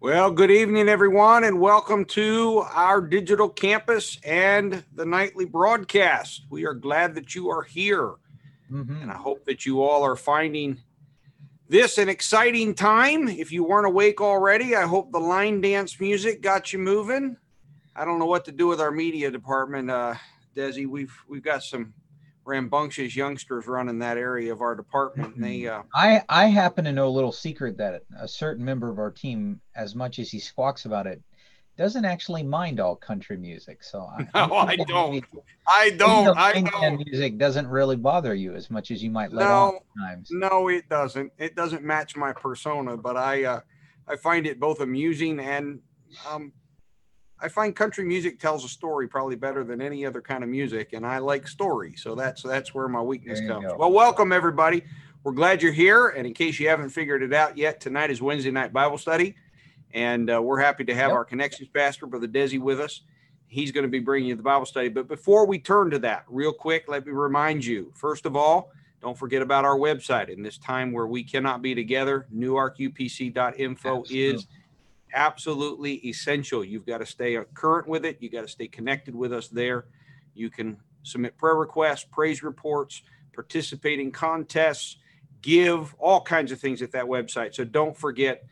Well, good evening, everyone, and welcome to our digital campus and the nightly broadcast. We are glad that you are here, Mhm. and I hope that you all are finding this an exciting time. If you weren't awake already, I hope the line dance music got you moving. I don't know what to do with our media department, uh, Desi. We've we've got some rambunctious youngsters running that area of our department, and they uh, I I happen to know a little secret that a certain member of our team, as much as he squawks about it, doesn't actually mind all country music. So I, no, I think don't. maybe- I don't. I don't. Music doesn't really bother you as much as you might let No, on at times. No, it doesn't. It doesn't match my persona, but I uh, I find it both amusing and um, I find country music tells a story probably better than any other kind of music, and I like stories, so that's that's where my weakness comes. go. Well, welcome everybody. We're glad you're here, and in case you haven't figured it out yet, tonight is Wednesday night Bible study, and uh, we're happy to have Yep. our connections pastor, Brother Desi, with us. He's going to be bringing you the Bible study. But before we turn to that, real quick, let me remind you first of all, don't forget about our website. In this time where we cannot be together, newarkupc.info is absolutely essential. You've got to stay current with it. You got to stay connected with us there. You can submit prayer requests, praise reports, participate in contests, give all kinds of things at that website. So don't forget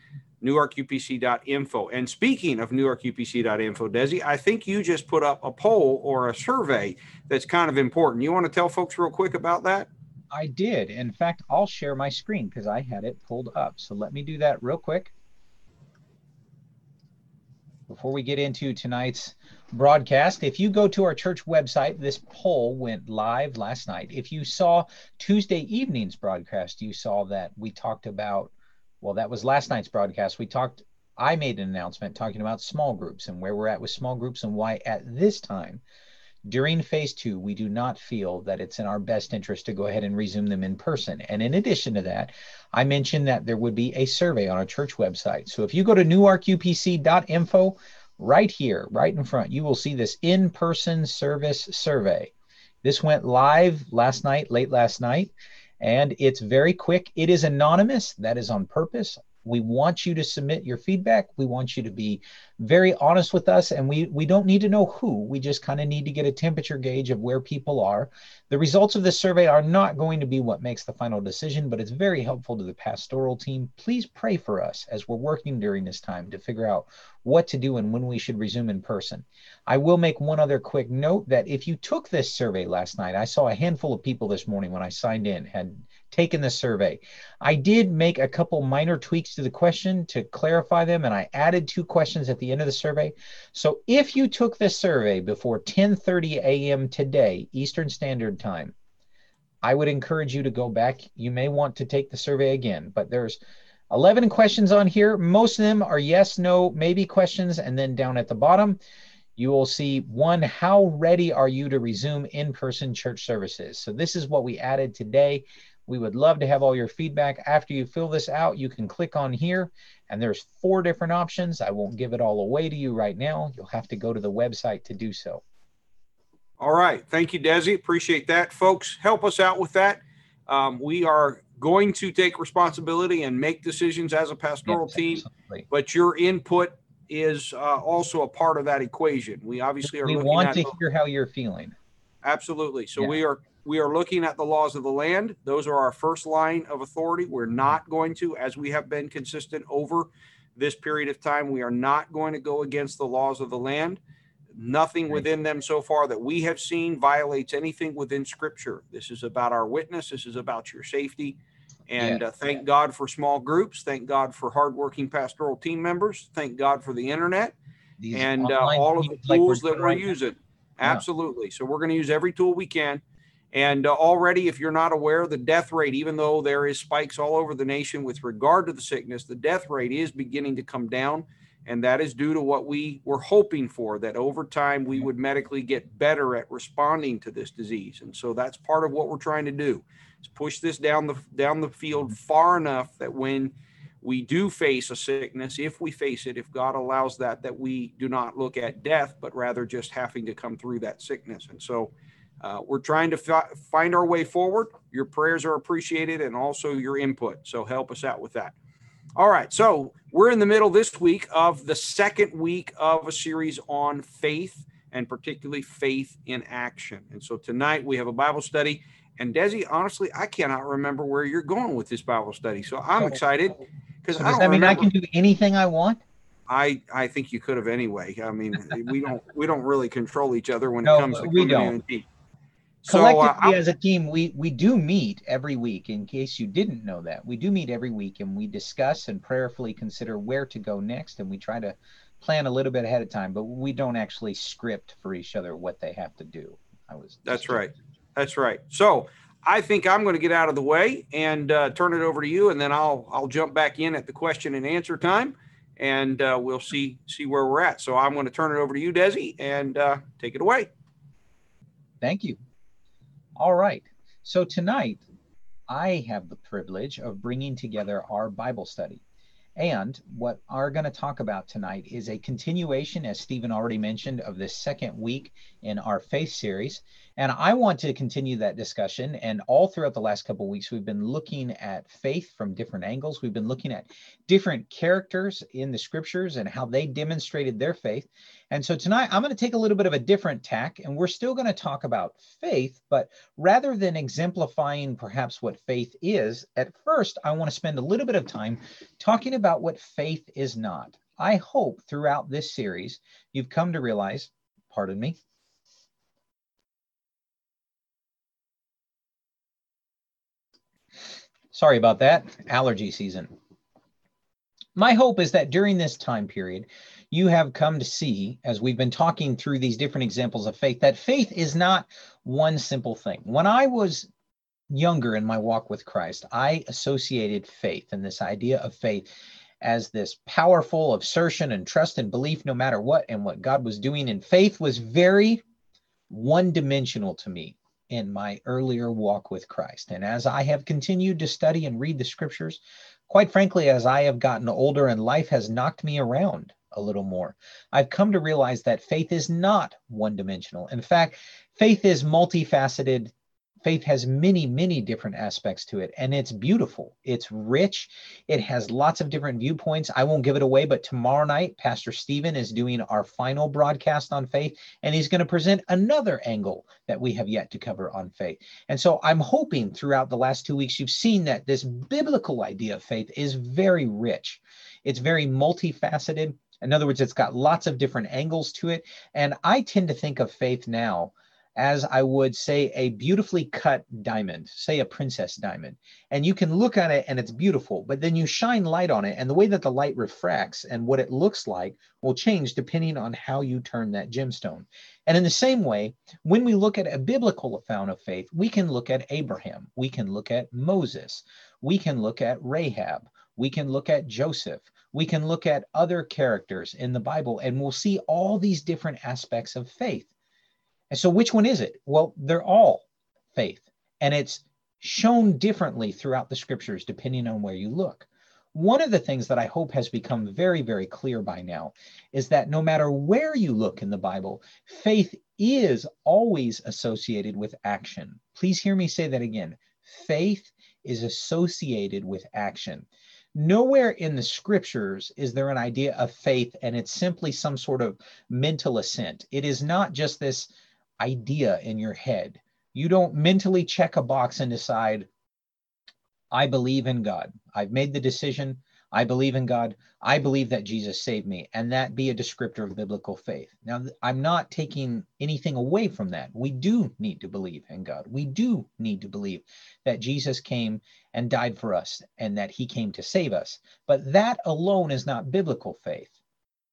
newarkupc.info. And speaking of newarkupc.info, Desi, I think you just put up a poll or a survey that's kind of important. You want to tell folks real quick about that? I did. In fact, I'll share my screen because I had it pulled up. So let me do that real quick. Before we get into tonight's broadcast, if you go to our church website, this poll went live last night. If you saw Tuesday evening's broadcast, you saw that we talked about, well, that was last night's broadcast. We talked, I made an announcement talking about small groups and where we're at with small groups and why at this time during phase two, we do not feel that it's in our best interest to go ahead and resume them in person. And in addition to that, I mentioned that there would be a survey on our church website. So if you go to newarkupc.info, right here, right in front, you will see this in person service survey. This went live last night, late last night, and it's very quick. It is anonymous, that is on purpose. We want you to submit your feedback. We want you to be very honest with us and we we don't need to know who. We just kind of need to get a temperature gauge of where people are. The results of this survey are not going to be what makes the final decision but it's very helpful to the pastoral team. Please pray for us as we're working during this time to figure out what to do and when we should resume in person. I will make one other quick note that if you took this survey last night i saw a handful of people this morning when i signed in had taken the survey I did make a couple minor tweaks to the question to clarify them, and I added two questions at the end of the survey. So if you took this survey before 10:30 a.m. today, Eastern Standard Time, I would encourage you to go back. You may want to take the survey again, but there's 11 questions on here. Most of them are yes, no, maybe questions, and then down at the bottom, you will see one, how ready are you to resume in-person church services? So this is what we added today. We would love to have all your feedback. After you fill this out, you can click on here, and there's four different options. I won't give it all away to you right now. You'll have to go to the website to do so. All right. Thank you, Desi. Appreciate that. Folks, help us out with that. Um, we are going to take responsibility and make decisions as a pastoral Yes, team, absolutely. but your input is uh, also a part of that equation. We obviously are We looking want at to hear how you're feeling. absolutely. So Yeah. we are we are looking at the laws of the land. Those are our first line of authority. We're not going to, as we have been consistent over this period of time, we are not going to go against the laws of the land. Nothing within them so far that we have seen violates anything within Scripture. This is about our witness. This is about your safety. And Yeah. uh, thank God for small groups. Thank God for hardworking pastoral team members. Thank God for the internet These and uh, all of the meetings like tools that we're right now. using. Absolutely. So we're going to use every tool we can. And uh, already, if you're not aware, the death rate, even though there is spikes all over the nation with regard to the sickness, the death rate is beginning to come down. And that is due to what we were hoping for, that over time we would medically get better at responding to this disease. And so that's part of what we're trying to do is push this down the down the field far enough that when we do face a sickness, if we face it, if God allows that, that we do not look at death, but rather just having to come through that sickness. And so uh, we're trying to fi- find our way forward. Your prayers are appreciated and also your input. So help us out with that. All right. So we're in the middle this week of the second week of a series on faith and particularly faith in action. And so tonight we have a Bible study. And Desi, honestly, I cannot remember where you're going with this Bible study. So I'm excited because so does that mean remember. I can do anything I want? I I think you could have anyway. I mean, we don't we don't really control each other when no, it comes to we don't. So, Collectively, uh, as a team, we we do meet every week. In case you didn't know that, we do meet every week, and we discuss and prayerfully consider where to go next, and we try to plan a little bit ahead of time. But we don't actually script for each other what they have to do. I was. That's right. That's right. So I think I'm going to get out of the way and uh, turn it over to you, and then I'll I'll jump back in at the question and answer time, and uh, we'll see see where we're at. So I'm going to turn it over to you, Desi, and uh, take it away. Thank you. All right. So tonight, I have the privilege of bringing together our Bible study. And what we're going to talk about tonight is a continuation, as Stephen already mentioned, of this second week in our faith series. And I want to continue that discussion. And all throughout the last couple weeks, we've been looking at faith from different angles. We've been looking at different characters in the scriptures and how they demonstrated their faith. And so tonight, I'm going to take a little bit of a different tack, and we're still going to talk about faith. But rather than exemplifying perhaps what faith is, at first, I want to spend a little bit of time talking about what faith is not. I hope throughout this series, you've come to realize, pardon me, Sorry about that. Allergy season. My hope is that during this time period, you have come to see, as we've been talking through these different examples of faith, that faith is not one simple thing. When I was younger in my walk with Christ, I associated faith and this idea of faith as this powerful assertion and trust and belief no matter what and what God was doing. And faith was very one dimensional to me in my earlier walk with Christ. And as I have continued to study and read the scriptures, quite frankly, as I have gotten older and life has knocked me around a little more, I've come to realize that faith is not one dimensional. In fact, faith is multifaceted faith has many, many different aspects to it, and it's beautiful. It's rich. It has lots of different viewpoints. I won't give it away, but tomorrow night, Pastor Stephen is doing our final broadcast on faith, and he's going to present another angle that we have yet to cover on faith. And so I'm hoping throughout the last two weeks, you've seen that this biblical idea of faith is very rich. It's very multifaceted. In other words, it's got lots of different angles to it. And I tend to think of faith now as I would say a beautifully cut diamond, say a princess diamond. And you can look at it and it's beautiful, but then you shine light on it, and the way that the light refracts and what it looks like will change depending on how you turn that gemstone. And in the same way, when we look at a biblical account of faith, we can look at Abraham, we can look at Moses, we can look at Rahab, we can look at Joseph, we can look at other characters in the Bible, and we'll see all these different aspects of faith. And so, which one is it? Well, they're all faith, and it's shown differently throughout the scriptures depending on where you look. One of the things that I hope has become very, very clear by now is that no matter where you look in the Bible, faith is always associated with action. Please hear me say that again. Faith is associated with action. Nowhere in the scriptures is there an idea of faith and it's simply some sort of mental assent. It is not just this idea in your head. You don't mentally check a box and decide, I believe in God. I've made the decision. I believe in God. I believe that Jesus saved me, and that be a descriptor of biblical faith. Now, I'm not taking anything away from that. We do need to believe in God. We do need to believe that Jesus came and died for us and that he came to save us. But that alone is not biblical faith.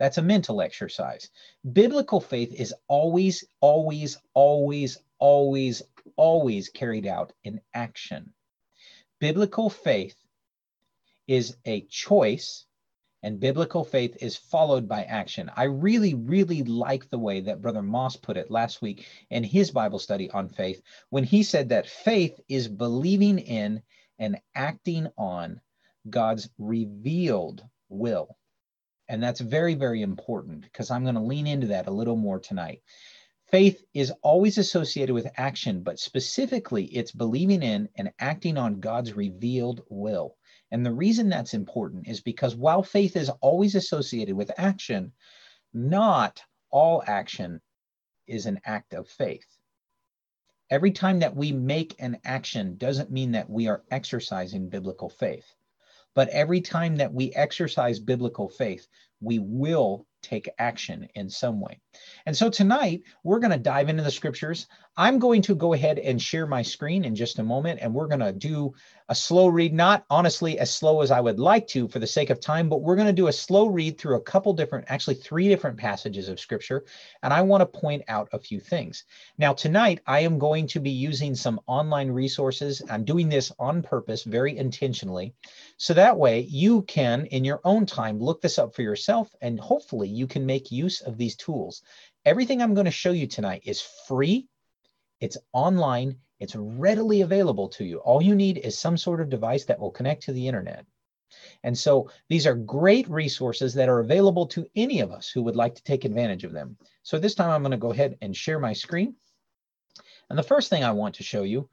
That's a mental exercise. Biblical faith is always, always, always, always, always carried out in action. Biblical faith is a choice, and biblical faith is followed by action. I really, really like the way that Brother Moss put it last week in his Bible study on faith when he said that faith is believing in and acting on God's revealed will. And that's very, very important because I'm going to lean into that a little more tonight. Faith is always associated with action, but specifically, it's believing in and acting on God's revealed will. And the reason that's important is because while faith is always associated with action, not all action is an act of faith. Every time that we make an action doesn't mean that we are exercising biblical faith. But every time that we exercise biblical faith, we will take action in some way. And so tonight, we're going to dive into the scriptures. I'm going to go ahead and share my screen in just a moment, and we're going to do a slow read, not honestly as slow as I would like to for the sake of time, but we're going to do a slow read through a couple different, actually three different passages of scripture. And I want to point out a few things. Now, tonight, I am going to be using some online resources. I'm doing this on purpose, very intentionally. So that way you can, in your own time, look this up for yourself, and hopefully you can make use of these tools. Everything I'm going to show you tonight is free. It's online it's readily available to you. All you need is some sort of device that will connect to the internet. And so these are great resources that are available to any of us who would like to take advantage of them. So this time I'm going to go ahead and share my screen. And the first thing I want to show you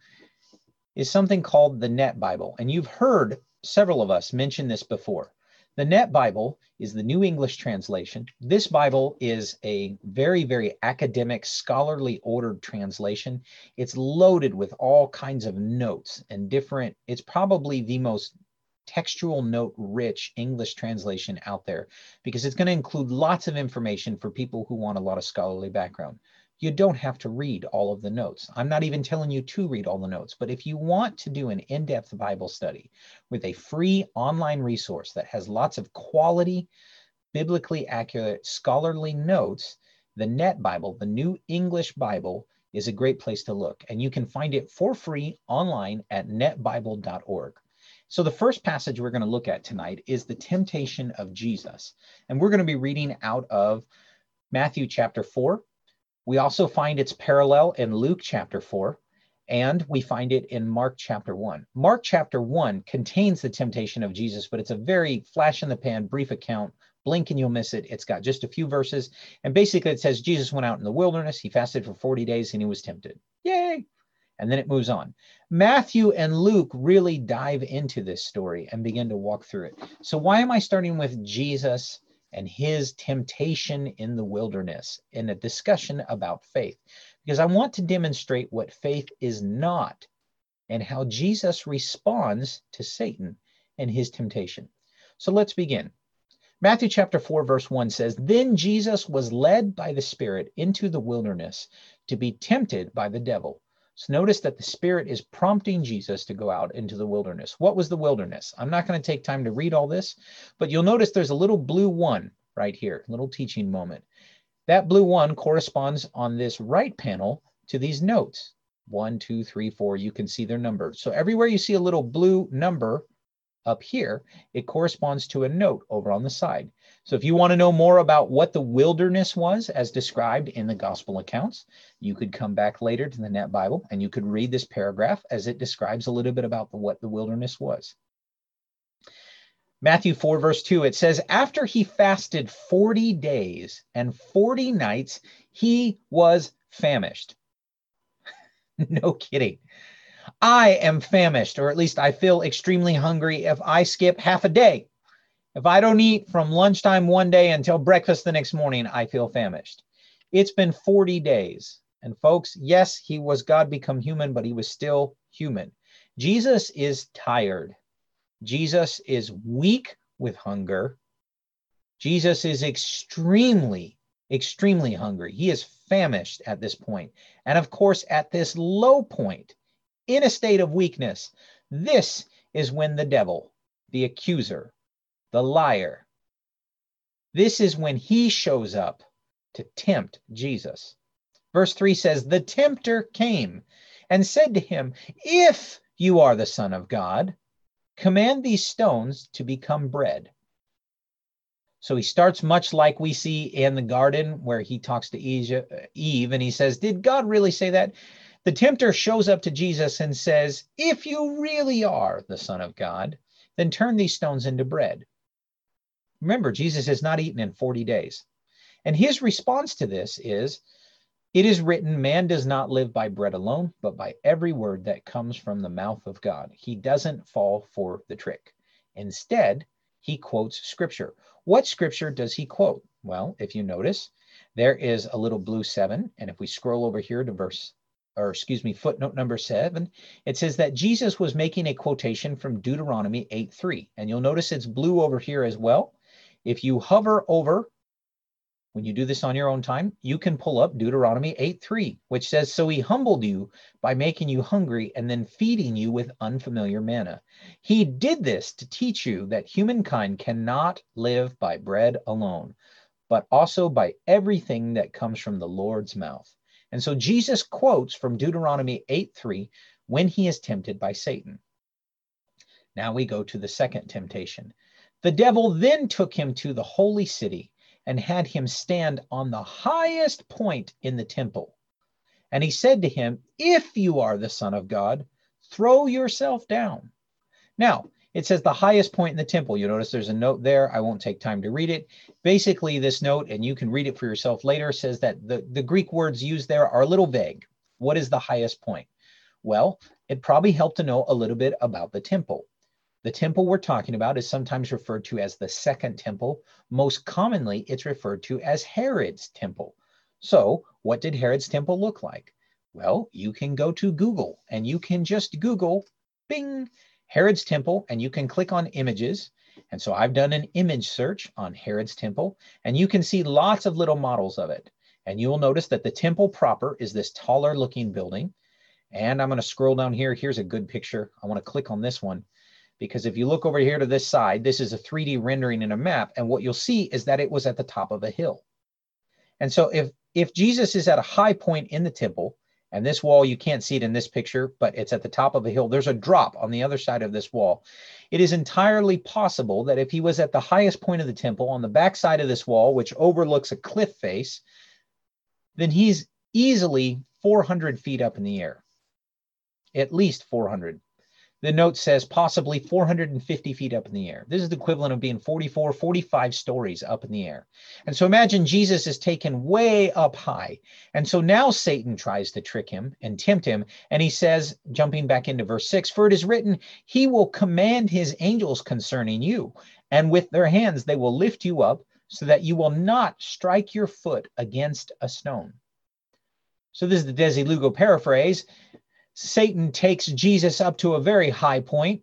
is something called the Net Bible. And you've heard several of us mention this before. The Net Bible is the New English translation. This Bible is a very, very academic, scholarly ordered translation. It's loaded with all kinds of notes and different, it's probably the most textual note rich English translation out there because it's going to include lots of information for people who want a lot of scholarly background you don't have to read all of the notes. I'm not even telling you to read all the notes, but if you want to do an in depth Bible study with a free online resource that has lots of quality, biblically accurate, scholarly notes, the Net Bible, the New English Bible, is a great place to look. And you can find it for free online at netbible.org. So, the first passage we're going to look at tonight is the temptation of Jesus. And we're going to be reading out of Matthew chapter 4, we also find its parallel in Luke chapter 4, and we find it in Mark chapter 1. Mark chapter 1 contains the temptation of Jesus, but it's a very flash in the pan, brief account. Blink and you'll miss it. It's got just a few verses. And basically, it says Jesus went out in the wilderness. He fasted for 40 days and he was tempted. Yay! And then it moves on. Matthew and Luke really dive into this story and begin to walk through it. So, why am I starting with Jesus and his temptation in the wilderness in a discussion about faith. Because I want to demonstrate what faith is not and how Jesus responds to Satan and his temptation. So let's begin. Matthew chapter 4, verse 1 says, Then Jesus was led by the Spirit into the wilderness to be tempted by the devil. So notice that the Spirit is prompting Jesus to go out into the wilderness. What was the wilderness? I'm not going to take time to read all this, but you'll notice there's a little blue one right here, little teaching moment. That blue one corresponds on this right panel to these notes. One, two, three, four, you can see their number. So everywhere you see a little blue number up here, it corresponds to a note over on the side. So if you want to know more about what the wilderness was as described in the gospel accounts, you could come back later to the Net Bible and you could read this paragraph as it describes a little bit about the, what the wilderness was. Matthew 4, verse 2, it says, After he fasted 40 days and 40 nights, he was famished. no kidding. I am famished, or at least I feel extremely hungry if I skip half a day. If I don't eat from lunchtime one day until breakfast the next morning, I feel famished. It's been 40 days. And folks, yes, he was God become human, but he was still human. Jesus is tired. Jesus is weak with hunger. Jesus is extremely, extremely hungry. He is famished at this point. And of course, at this low point, in a state of weakness, this is when the devil, the accuser, the liar, this is when he shows up to tempt Jesus. Verse 3 says, The tempter came and said to him, If you are the Son of God, command these stones to become bread. So he starts much like we see in the garden where he talks to Eve and he says, Did God really say that? The tempter shows up to Jesus and says, If you really are the Son of God, then turn these stones into bread. Remember, Jesus has not eaten in 40 days. And his response to this is, It is written, man does not live by bread alone, but by every word that comes from the mouth of God. He doesn't fall for the trick. Instead, he quotes scripture. What scripture does he quote? Well, if you notice, there is a little blue seven. And if we scroll over here to verse, or excuse me, footnote number seven, it says that Jesus was making a quotation from Deuteronomy 8 3. And you'll notice it's blue over here as well. If you hover over when you do this on your own time, you can pull up Deuteronomy 8 3, which says, So he humbled you by making you hungry and then feeding you with unfamiliar manna. He did this to teach you that humankind cannot live by bread alone, but also by everything that comes from the Lord's mouth. And so Jesus quotes from Deuteronomy 8 3 when he is tempted by Satan. Now we go to the second temptation. The devil then took him to the holy city and had him stand on the highest point in the temple. And he said to him, If you are the Son of God, throw yourself down. Now, it says the highest point in the temple. You notice there's a note there. I won't take time to read it. Basically, this note, and you can read it for yourself later, says that the, the Greek words used there are a little vague. What is the highest point? Well, it probably helped to know a little bit about the temple. The temple we're talking about is sometimes referred to as the second temple. Most commonly, it's referred to as Herod's temple. So, what did Herod's temple look like? Well, you can go to Google and you can just Google, bing, Herod's temple, and you can click on images. And so I've done an image search on Herod's temple, and you can see lots of little models of it. And you will notice that the temple proper is this taller looking building. And I'm going to scroll down here. Here's a good picture. I want to click on this one because if you look over here to this side, this is a 3D rendering in a map, and what you'll see is that it was at the top of a hill. And so if if Jesus is at a high point in the temple, and this wall you can't see it in this picture, but it's at the top of a hill, there's a drop on the other side of this wall. It is entirely possible that if he was at the highest point of the temple on the back side of this wall, which overlooks a cliff face, then he's easily 400 feet up in the air, at least 400 the note says possibly 450 feet up in the air. This is the equivalent of being 44, 45 stories up in the air. And so imagine Jesus is taken way up high. And so now Satan tries to trick him and tempt him. And he says, jumping back into verse 6 For it is written, He will command His angels concerning you, and with their hands they will lift you up so that you will not strike your foot against a stone. So this is the Desi Lugo paraphrase. Satan takes Jesus up to a very high point,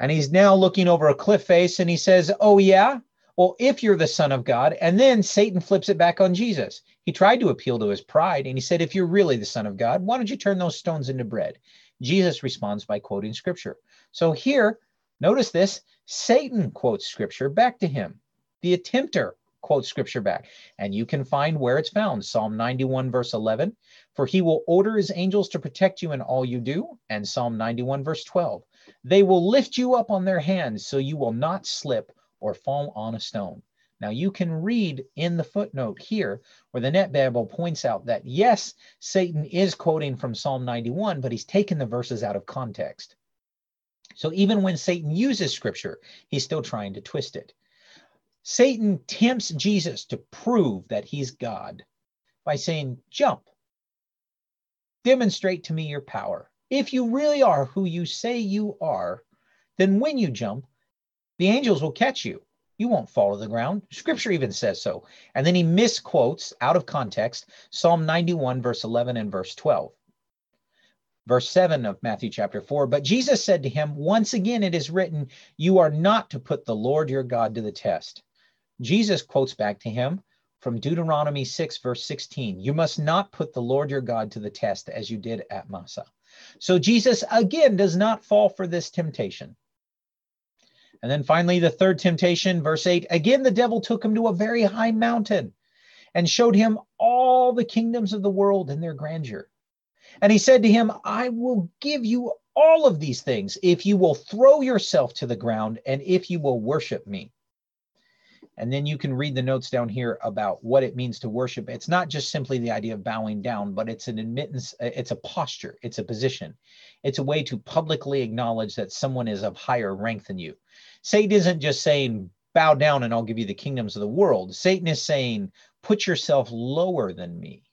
and he's now looking over a cliff face and he says, Oh, yeah? Well, if you're the Son of God, and then Satan flips it back on Jesus. He tried to appeal to his pride and he said, If you're really the Son of God, why don't you turn those stones into bread? Jesus responds by quoting scripture. So here, notice this Satan quotes scripture back to him. The attempter quotes scripture back. And you can find where it's found Psalm 91, verse 11. For he will order his angels to protect you in all you do. And Psalm 91, verse 12. They will lift you up on their hands so you will not slip or fall on a stone. Now you can read in the footnote here where the Net Bible points out that yes, Satan is quoting from Psalm 91, but he's taken the verses out of context. So even when Satan uses scripture, he's still trying to twist it. Satan tempts Jesus to prove that he's God by saying, Jump, demonstrate to me your power. If you really are who you say you are, then when you jump, the angels will catch you. You won't fall to the ground. Scripture even says so. And then he misquotes out of context Psalm 91, verse 11 and verse 12. Verse 7 of Matthew chapter 4. But Jesus said to him, Once again it is written, You are not to put the Lord your God to the test. Jesus quotes back to him from Deuteronomy 6, verse 16 You must not put the Lord your God to the test as you did at Massah. So Jesus again does not fall for this temptation. And then finally, the third temptation, verse 8 again, the devil took him to a very high mountain and showed him all the kingdoms of the world and their grandeur. And he said to him, I will give you all of these things if you will throw yourself to the ground and if you will worship me. And then you can read the notes down here about what it means to worship. It's not just simply the idea of bowing down, but it's an admittance, uh, it's a posture, it's a position. It's a way to publicly acknowledge that someone is of higher rank than you. Satan isn't just saying, bow down and I'll give you the kingdoms of the world. Satan is saying, put yourself lower than me.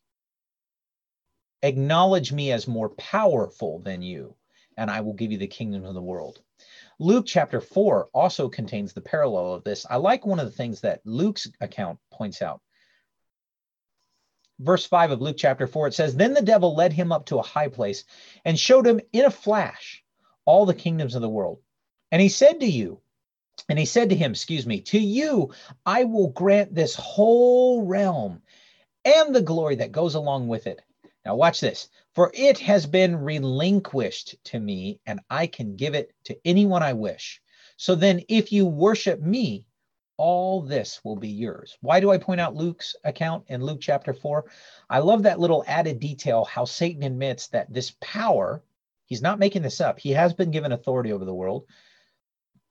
Acknowledge me as more powerful than you, and I will give you the kingdom of the world. Luke chapter 4 also contains the parallel of this. I like one of the things that Luke's account points out. Verse 5 of Luke chapter 4, it says, Then the devil led him up to a high place and showed him in a flash all the kingdoms of the world. And he said to you, and he said to him, Excuse me, to you I will grant this whole realm and the glory that goes along with it. Now, watch this. For it has been relinquished to me, and I can give it to anyone I wish. So then, if you worship me, all this will be yours. Why do I point out Luke's account in Luke chapter 4? I love that little added detail how Satan admits that this power, he's not making this up, he has been given authority over the world.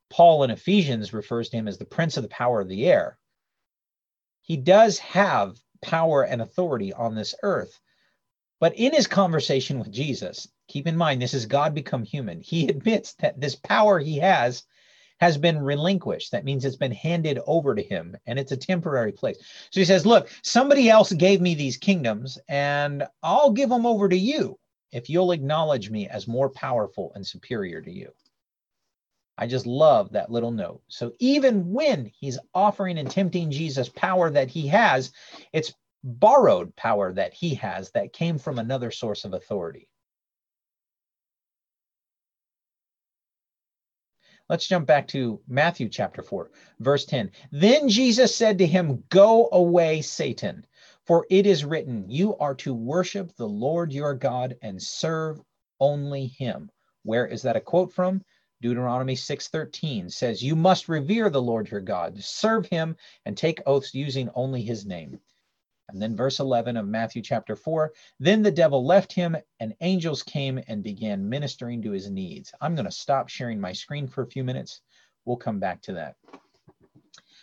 Paul in Ephesians refers to him as the prince of the power of the air. He does have power and authority on this earth. But in his conversation with Jesus, keep in mind, this is God become human. He admits that this power he has has been relinquished. That means it's been handed over to him and it's a temporary place. So he says, Look, somebody else gave me these kingdoms and I'll give them over to you if you'll acknowledge me as more powerful and superior to you. I just love that little note. So even when he's offering and tempting Jesus power that he has, it's borrowed power that he has that came from another source of authority. Let's jump back to Matthew chapter 4, verse 10. Then Jesus said to him, Go away, Satan, for it is written, You are to worship the Lord your God and serve only him. Where is that a quote from? Deuteronomy 6:13 says, "You must revere the Lord your God, serve him and take oaths using only his name." And then verse 11 of Matthew chapter 4, then the devil left him and angels came and began ministering to his needs. I'm going to stop sharing my screen for a few minutes. We'll come back to that.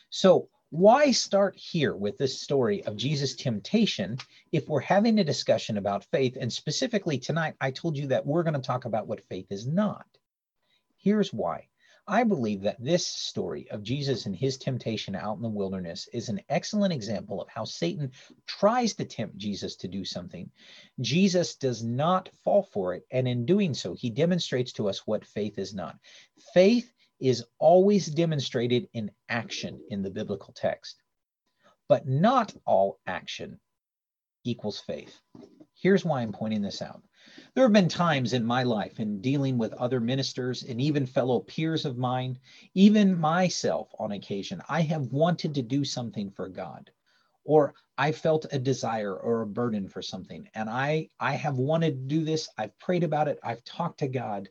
So, why start here with this story of Jesus' temptation if we're having a discussion about faith? And specifically tonight, I told you that we're going to talk about what faith is not. Here's why. I believe that this story of Jesus and his temptation out in the wilderness is an excellent example of how Satan tries to tempt Jesus to do something. Jesus does not fall for it. And in doing so, he demonstrates to us what faith is not. Faith is always demonstrated in action in the biblical text, but not all action equals faith. Here's why I'm pointing this out. There have been times in my life in dealing with other ministers and even fellow peers of mine, even myself on occasion, I have wanted to do something for God or I felt a desire or a burden for something and I I have wanted to do this, I've prayed about it, I've talked to God.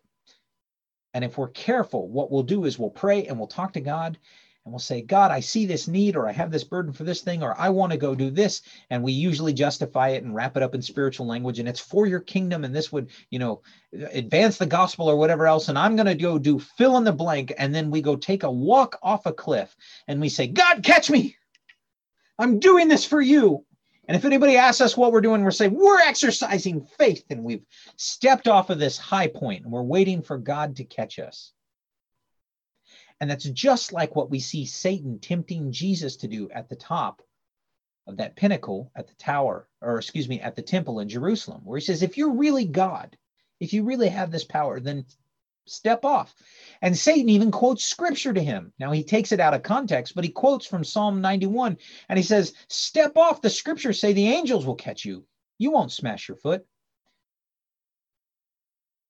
And if we're careful, what we'll do is we'll pray and we'll talk to God and we'll say, God, I see this need, or I have this burden for this thing, or I want to go do this. And we usually justify it and wrap it up in spiritual language. And it's for your kingdom. And this would, you know, advance the gospel or whatever else. And I'm going to go do fill in the blank. And then we go take a walk off a cliff and we say, God, catch me. I'm doing this for you. And if anybody asks us what we're doing, we're saying we're exercising faith and we've stepped off of this high point and we're waiting for God to catch us. And that's just like what we see Satan tempting Jesus to do at the top of that pinnacle at the tower, or excuse me, at the temple in Jerusalem, where he says, if you're really God, if you really have this power, then step off. And Satan even quotes scripture to him. Now he takes it out of context, but he quotes from Psalm 91 and he says, Step off. The scriptures say the angels will catch you. You won't smash your foot.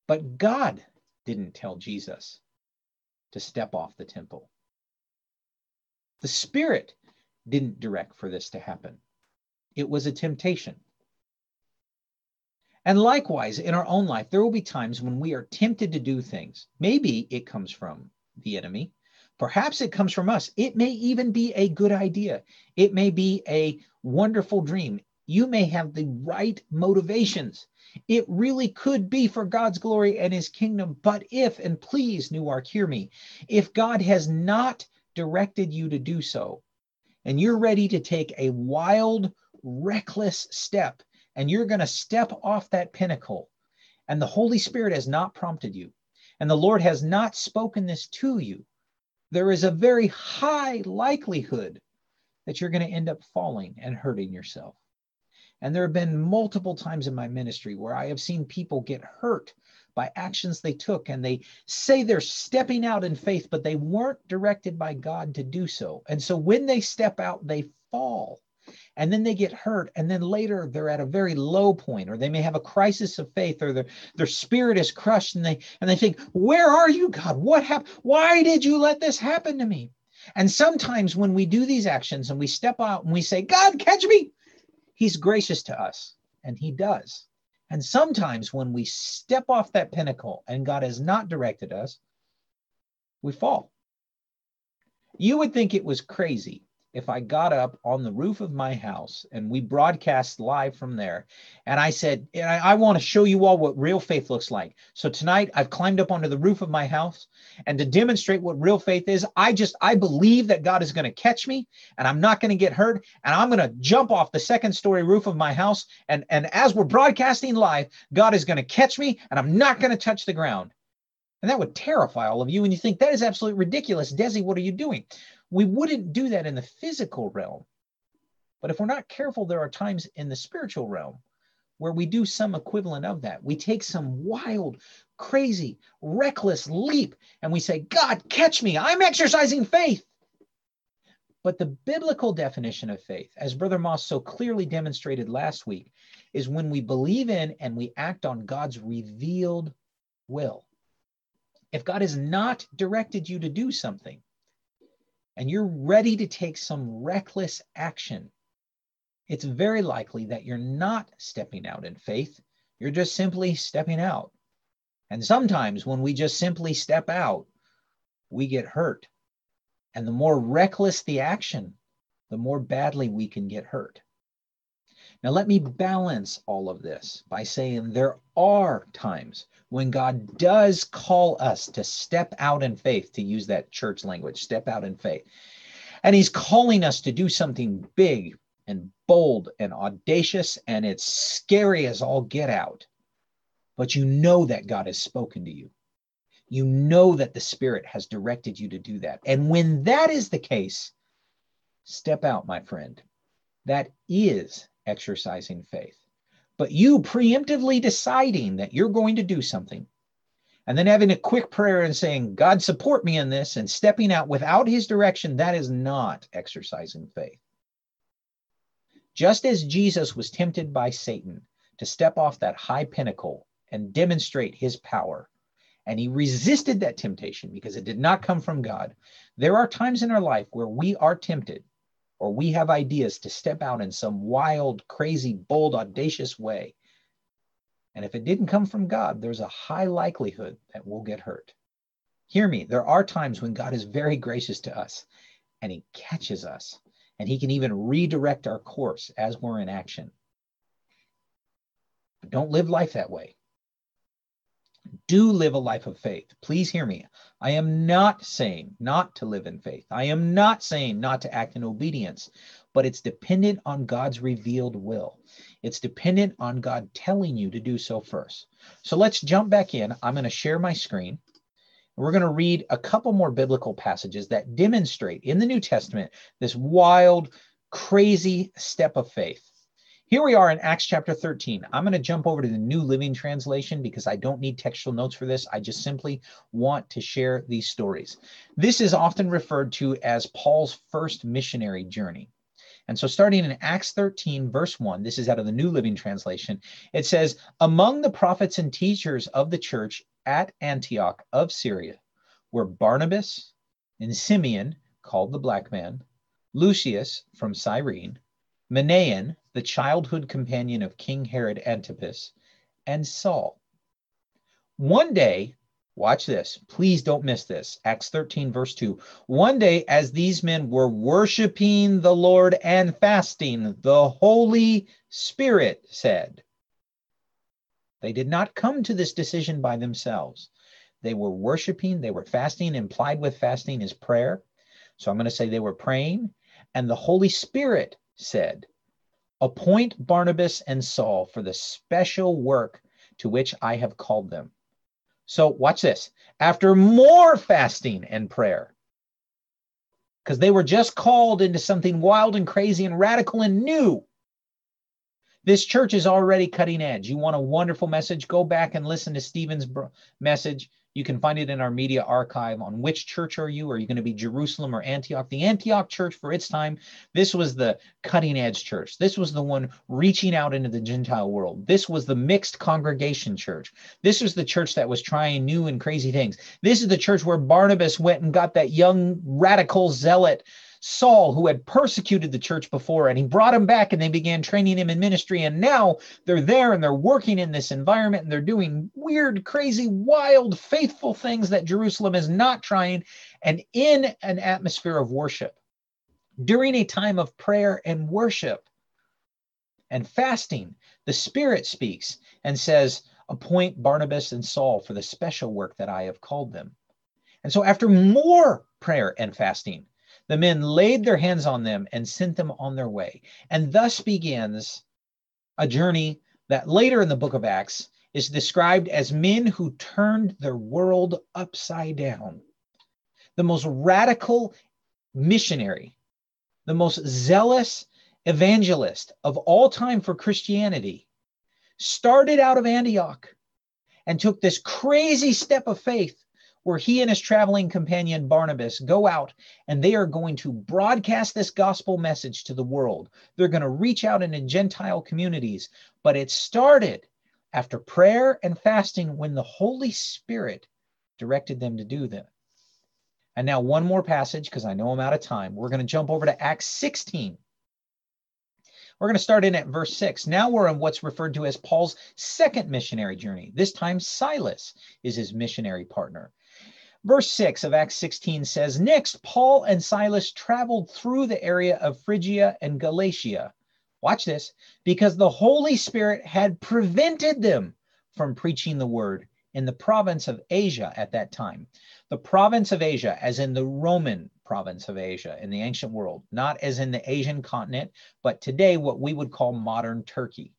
But God didn't tell Jesus to step off the temple. The Spirit didn't direct for this to happen, it was a temptation. And likewise, in our own life, there will be times when we are tempted to do things. Maybe it comes from the enemy. Perhaps it comes from us. It may even be a good idea. It may be a wonderful dream. You may have the right motivations. It really could be for God's glory and his kingdom. But if, and please, Newark, hear me, if God has not directed you to do so, and you're ready to take a wild, reckless step, and you're going to step off that pinnacle, and the Holy Spirit has not prompted you, and the Lord has not spoken this to you, there is a very high likelihood that you're going to end up falling and hurting yourself. And there have been multiple times in my ministry where I have seen people get hurt by actions they took and they say they're stepping out in faith, but they weren't directed by God to do so. And so when they step out, they fall and then they get hurt and then later they're at a very low point or they may have a crisis of faith or their, their spirit is crushed and they and they think where are you god? What happened why did you let this happen to me? And sometimes when we do these actions and we step out and we say god catch me he's gracious to us and he does. And sometimes when we step off that pinnacle and god has not directed us we fall. You would think it was crazy if I got up on the roof of my house and we broadcast live from there, and I said, I, I want to show you all what real faith looks like. So tonight I've climbed up onto the roof of my house, and to demonstrate what real faith is, I just I believe that God is going to catch me, and I'm not going to get hurt, and I'm going to jump off the second story roof of my house, and and as we're broadcasting live, God is going to catch me, and I'm not going to touch the ground. And that would terrify all of you. And you think that is absolutely ridiculous. Desi, what are you doing? We wouldn't do that in the physical realm. But if we're not careful, there are times in the spiritual realm where we do some equivalent of that. We take some wild, crazy, reckless leap and we say, God, catch me. I'm exercising faith. But the biblical definition of faith, as Brother Moss so clearly demonstrated last week, is when we believe in and we act on God's revealed will. If God has not directed you to do something, and you're ready to take some reckless action, it's very likely that you're not stepping out in faith. You're just simply stepping out. And sometimes when we just simply step out, we get hurt. And the more reckless the action, the more badly we can get hurt. Now, let me balance all of this by saying there are times when God does call us to step out in faith, to use that church language, step out in faith. And He's calling us to do something big and bold and audacious, and it's scary as all get out. But you know that God has spoken to you. You know that the Spirit has directed you to do that. And when that is the case, step out, my friend. That is exercising faith but you preemptively deciding that you're going to do something and then having a quick prayer and saying, God, support me in this, and stepping out without his direction, that is not exercising faith. Just as Jesus was tempted by Satan to step off that high pinnacle and demonstrate his power, and he resisted that temptation because it did not come from God, there are times in our life where we are tempted or we have ideas to step out in some wild, crazy, bold, audacious way. And if it didn't come from God, there's a high likelihood that we'll get hurt. Hear me, there are times when God is very gracious to us and he catches us and he can even redirect our course as we're in action. But don't live life that way do live a life of faith. Please hear me. I am not saying not to live in faith. I am not saying not to act in obedience, but it's dependent on God's revealed will. It's dependent on God telling you to do so first. So let's jump back in. I'm going to share my screen. We're going to read a couple more biblical passages that demonstrate in the New Testament this wild, crazy step of faith. Here we are in Acts chapter 13. I'm going to jump over to the New Living Translation because I don't need textual notes for this. I just simply want to share these stories. This is often referred to as Paul's first missionary journey. And so, starting in Acts 13, verse 1, this is out of the New Living Translation, it says, Among the prophets and teachers of the church at Antioch of Syria were Barnabas and Simeon, called the Black Man, Lucius from Cyrene, Manaen, the childhood companion of King Herod Antipas, and Saul. One day, watch this, please don't miss this. Acts 13, verse 2. One day, as these men were worshiping the Lord and fasting, the Holy Spirit said, They did not come to this decision by themselves. They were worshiping, they were fasting. Implied with fasting is prayer. So I'm going to say they were praying, and the Holy Spirit said, Appoint Barnabas and Saul for the special work to which I have called them. So, watch this. After more fasting and prayer, because they were just called into something wild and crazy and radical and new, This church is already cutting edge. You want a wonderful message? Go back and listen to Stephen's message. You can find it in our media archive on which church are you? Are you going to be Jerusalem or Antioch? The Antioch church for its time, this was the cutting edge church. This was the one reaching out into the Gentile world. This was the mixed congregation church. This was the church that was trying new and crazy things. This is the church where Barnabas went and got that young radical zealot Saul, who had persecuted the church before, and he brought him back and they began training him in ministry. And now they're there and they're working in this environment and they're doing weird, crazy, wild, faithful things that Jerusalem is not trying, and in an atmosphere of worship. During a time of prayer and worship and fasting, the Spirit speaks and says, Appoint Barnabas and Saul for the special work that I have called them. And so, after more prayer and fasting, the men laid their hands on them and sent them on their way. And thus begins a journey that later in the book of Acts is described as men who turned their world upside down. The most radical missionary, the most zealous evangelist of all time for Christianity, started out of Antioch and took this crazy step of faith where he and his traveling companion Barnabas go out and they are going to broadcast this gospel message to the world. They're going to reach out into Gentile communities, but it started after prayer and fasting when the Holy Spirit directed them to do that. And now, one more passage because I know I'm out of time. We're going to jump over to Acts 16. We're going to start in at verse 6. Now we're in what's referred to as Paul's second missionary journey. This time, Silas is his missionary partner. Verse 6 of Acts 16 says Next, Paul and Silas traveled through the area of Phrygia and Galatia. Watch this because the Holy Spirit had prevented them from preaching the word in the province of Asia at that time. The province of Asia, as in the Roman province of Asia in the ancient world, not as in the Asian continent, but today what we would call modern Turkey.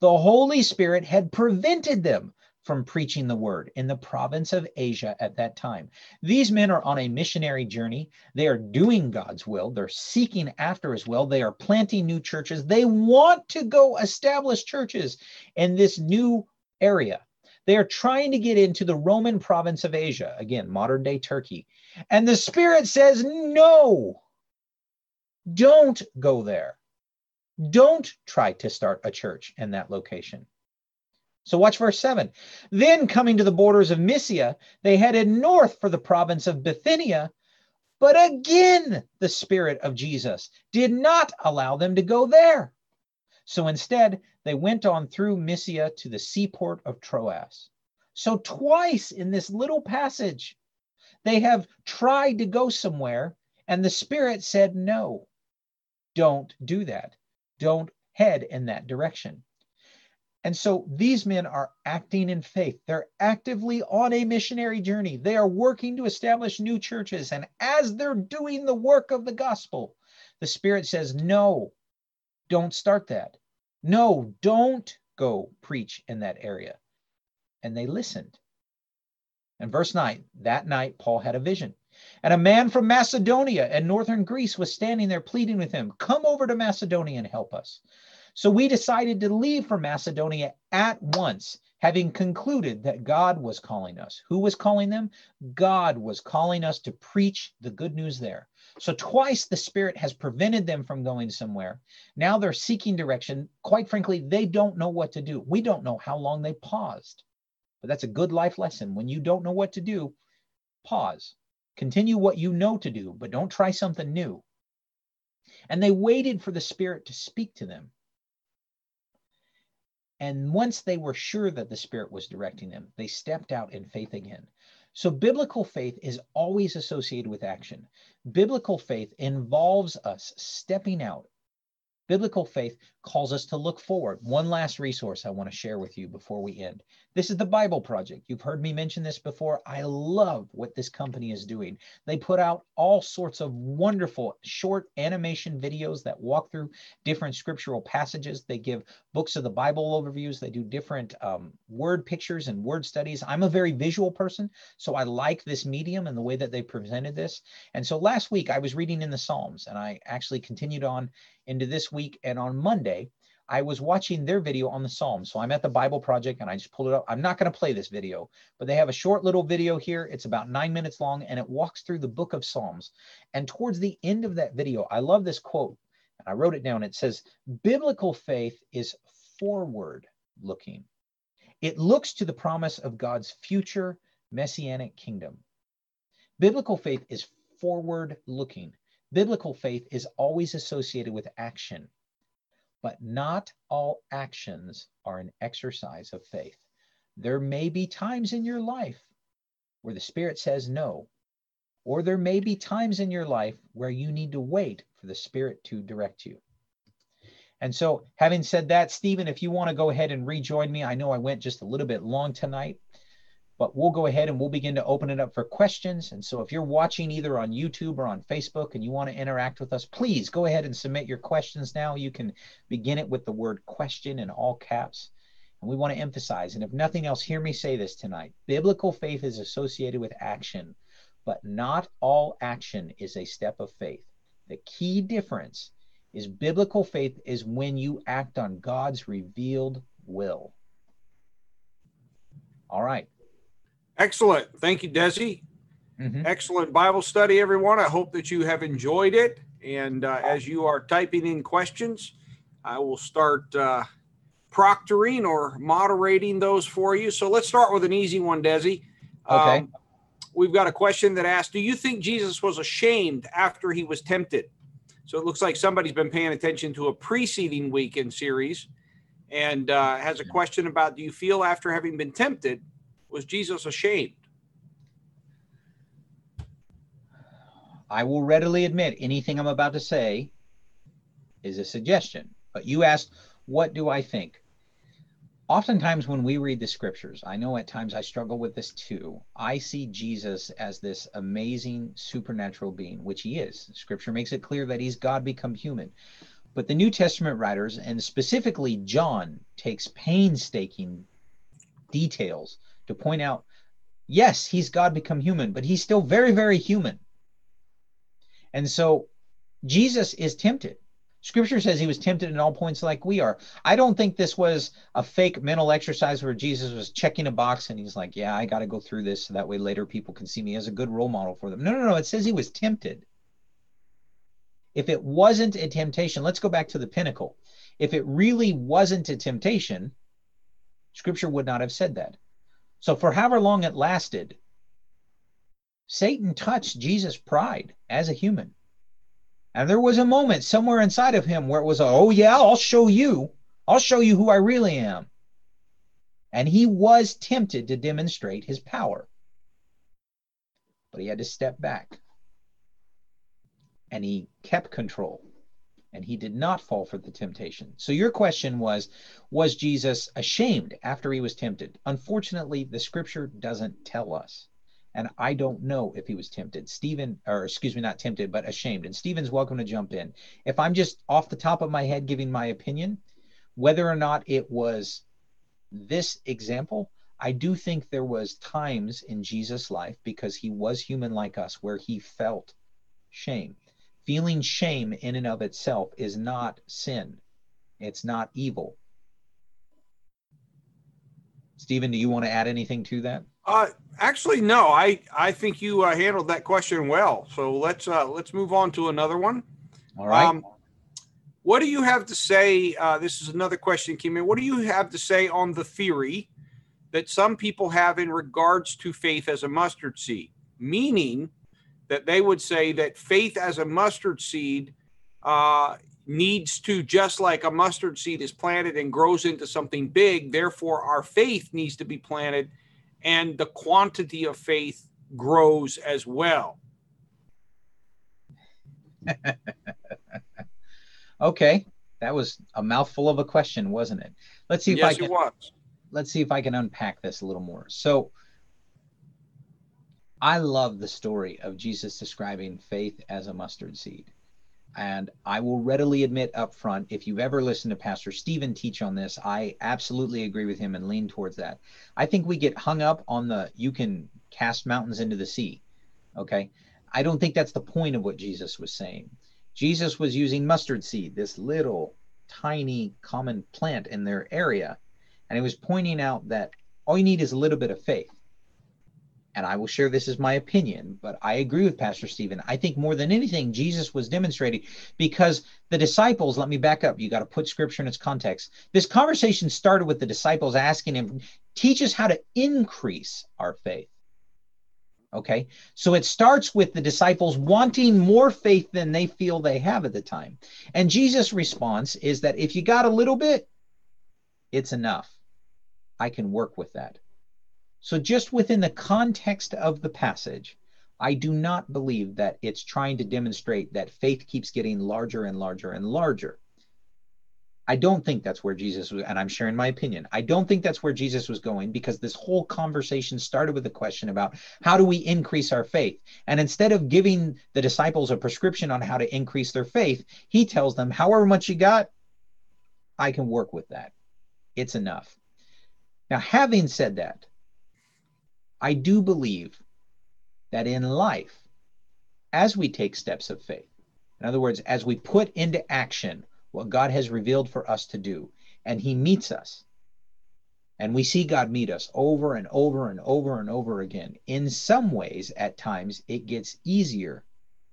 The Holy Spirit had prevented them from preaching the word in the province of Asia at that time. These men are on a missionary journey. They are doing God's will. They're seeking after his will. They are planting new churches. They want to go establish churches in this new area. They are trying to get into the Roman province of Asia, again, modern day Turkey. And the Spirit says, no, don't go there. Don't try to start a church in that location. So watch verse 7. Then coming to the borders of Mysia, they headed north for the province of Bithynia. But again, the Spirit of Jesus did not allow them to go there. So instead, they went on through Mysia to the seaport of Troas. So twice in this little passage, they have tried to go somewhere, and the Spirit said, No, don't do that. Don't head in that direction. And so these men are acting in faith. They're actively on a missionary journey. They are working to establish new churches. And as they're doing the work of the gospel, the Spirit says, No, don't start that. No, don't go preach in that area. And they listened. And verse 9 that night, Paul had a vision. And a man from Macedonia and northern Greece was standing there pleading with him, Come over to Macedonia and help us. So we decided to leave for Macedonia at once, having concluded that God was calling us. Who was calling them? God was calling us to preach the good news there. So twice the Spirit has prevented them from going somewhere. Now they're seeking direction. Quite frankly, they don't know what to do. We don't know how long they paused. But that's a good life lesson. When you don't know what to do, pause. Continue what you know to do, but don't try something new. And they waited for the Spirit to speak to them. And once they were sure that the Spirit was directing them, they stepped out in faith again. So, biblical faith is always associated with action. Biblical faith involves us stepping out Biblical faith calls us to look forward. One last resource I want to share with you before we end. This is the Bible Project. You've heard me mention this before. I love what this company is doing. They put out all sorts of wonderful short animation videos that walk through different scriptural passages. They give books of the Bible overviews. They do different um, word pictures and word studies. I'm a very visual person, so I like this medium and the way that they presented this. And so last week I was reading in the Psalms and I actually continued on into this week. And on Monday, I was watching their video on the Psalms. So I'm at the Bible Project and I just pulled it up. I'm not going to play this video, but they have a short little video here. It's about nine minutes long and it walks through the book of Psalms. And towards the end of that video, I love this quote. And I wrote it down. It says, Biblical faith is forward looking, it looks to the promise of God's future messianic kingdom. Biblical faith is forward looking. Biblical faith is always associated with action but not all actions are an exercise of faith. There may be times in your life where the Spirit says no, or there may be times in your life where you need to wait for the Spirit to direct you. And so, having said that, Stephen, if you want to go ahead and rejoin me, I know I went just a little bit long tonight. But we'll go ahead and we'll begin to open it up for questions. And so if you're watching either on YouTube or on Facebook and you want to interact with us, please go ahead and submit your questions now. You can begin it with the word question in all caps. And we want to emphasize, and if nothing else, hear me say this tonight biblical faith is associated with action, but not all action is a step of faith. The key difference is biblical faith is when you act on God's revealed will. All right. Excellent. Thank you, Desi. Mm-hmm. Excellent Bible study, everyone. I hope that you have enjoyed it. And uh, as you are typing in questions, I will start uh, proctoring or moderating those for you. So let's start with an easy one, Desi. Okay. Um, we've got a question that asks Do you think Jesus was ashamed after he was tempted? So it looks like somebody's been paying attention to a preceding weekend series and uh, has a question about Do you feel after having been tempted? Was Jesus ashamed? I will readily admit anything I'm about to say is a suggestion. But you asked, what do I think? Oftentimes, when we read the scriptures, I know at times I struggle with this too. I see Jesus as this amazing supernatural being, which he is. Scripture makes it clear that he's God become human. But the New Testament writers, and specifically John, takes painstaking details to point out yes, he's God become human, but he's still very, very human. And so Jesus is tempted. Scripture says he was tempted in all points like we are. I don't think this was a fake mental exercise where Jesus was checking a box and he's like, Yeah, I got to go through this so that way later people can see me as a good role model for them. No, no, no. It says he was tempted. If it wasn't a temptation, let's go back to the pinnacle. If it really wasn't a temptation, Scripture would not have said that. So for however long it lasted, Satan touched Jesus' pride as a human. And there was a moment somewhere inside of him where it was, oh, yeah, I'll show you. I'll show you who I really am. And he was tempted to demonstrate his power. But he had to step back. And he kept control and he did not fall for the temptation. So your question was was Jesus ashamed after he was tempted? Unfortunately, the scripture doesn't tell us. And I don't know if he was tempted. Stephen, or excuse me, not tempted, but ashamed. And Stephen's welcome to jump in. If I'm just off the top of my head giving my opinion, whether or not it was this example, I do think there was times in Jesus' life because he was human like us where he felt shame feeling shame in and of itself is not sin, it's not evil. Stephen, do you want to add anything to that? Uh, actually, no. I I think you uh, handled that question well. So let's uh, let's move on to another one. All right. Um, what do you have to say? Uh, this is another question came in. What do you have to say on the theory that some people have in regards to faith as a mustard seed? Meaning, that they would say that faith as a mustard seed uh, needs to, just like a mustard seed is planted and grows into something big, therefore our faith needs to be planted and the quantity of faith grows as well. okay, that was a mouthful of a question, wasn't it? Let's see if yes, I can. It was. Let's see if I can unpack this a little more. So, I love the story of Jesus describing faith as a mustard seed. And I will readily admit up front, if you've ever listened to Pastor Stephen teach on this, I absolutely agree with him and lean towards that. I think we get hung up on the you can cast mountains into the sea. Okay. I don't think that's the point of what Jesus was saying. Jesus was using mustard seed, this little tiny common plant in their area. And he was pointing out that all you need is a little bit of faith. And I will share this as my opinion, but I agree with Pastor Stephen. I think more than anything, Jesus was demonstrating because the disciples, let me back up, you got to put scripture in its context. This conversation started with the disciples asking him, teach us how to increase our faith. Okay, so it starts with the disciples wanting more faith than they feel they have at the time. And Jesus' response is that if you got a little bit, it's enough. I can work with that. So, just within the context of the passage, I do not believe that it's trying to demonstrate that faith keeps getting larger and larger and larger. I don't think that's where Jesus was, and I'm sharing my opinion. I don't think that's where Jesus was going because this whole conversation started with a question about how do we increase our faith? And instead of giving the disciples a prescription on how to increase their faith, he tells them, however much you got, I can work with that. It's enough. Now, having said that, I do believe that in life, as we take steps of faith, in other words, as we put into action what God has revealed for us to do, and He meets us. And we see God meet us over and over and over and over again. In some ways, at times, it gets easier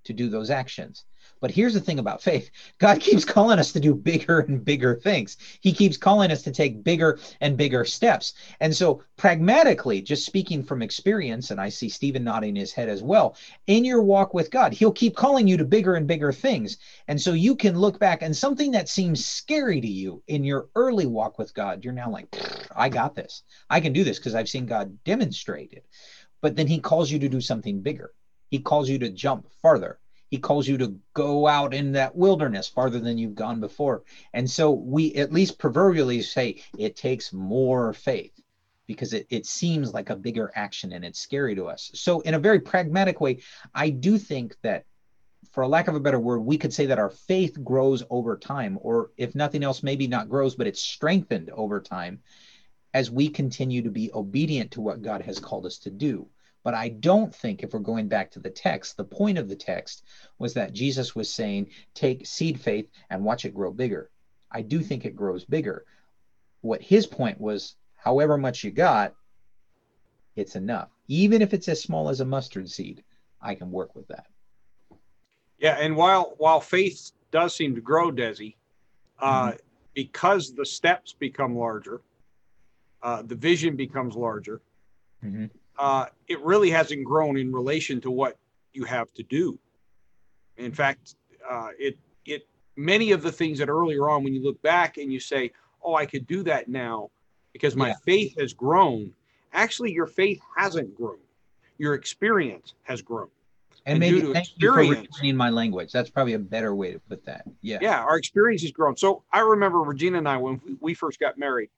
to do those actions. But here's the thing about faith God keeps calling us to do bigger and bigger things. He keeps calling us to take bigger and bigger steps. And so, pragmatically, just speaking from experience, and I see Stephen nodding his head as well, in your walk with God, He'll keep calling you to bigger and bigger things. And so, you can look back and something that seems scary to you in your early walk with God, you're now like, I got this. I can do this because I've seen God demonstrate it. But then He calls you to do something bigger. He calls you to jump farther he calls you to go out in that wilderness farther than you've gone before. And so we at least proverbially say it takes more faith because it, it seems like a bigger action and it's scary to us. So, in a very pragmatic way, I do think that, for a lack of a better word, we could say that our faith grows over time, or if nothing else, maybe not grows, but it's strengthened over time as we continue to be obedient to what God has called us to do. But I don't think, if we're going back to the text, the point of the text was that Jesus was saying, take seed faith and watch it grow bigger. I do think it grows bigger. What his point was, however much you got, it's enough. Even if it's as small as a mustard seed, I can work with that. Yeah, and while while faith does seem to grow, Desi, uh, mm-hmm. because the steps become larger, uh, the vision becomes larger. Mm-hmm uh, it really hasn't grown in relation to what you have to do. In fact, uh, it it many of the things that earlier on, when you look back and you say, "Oh, I could do that now," because my yeah. faith has grown. Actually, your faith hasn't grown. Your experience has grown. And, and maybe thank experience, you for my language. That's probably a better way to put that. Yeah. Yeah, our experience has grown. So I remember Regina and I when we first got married.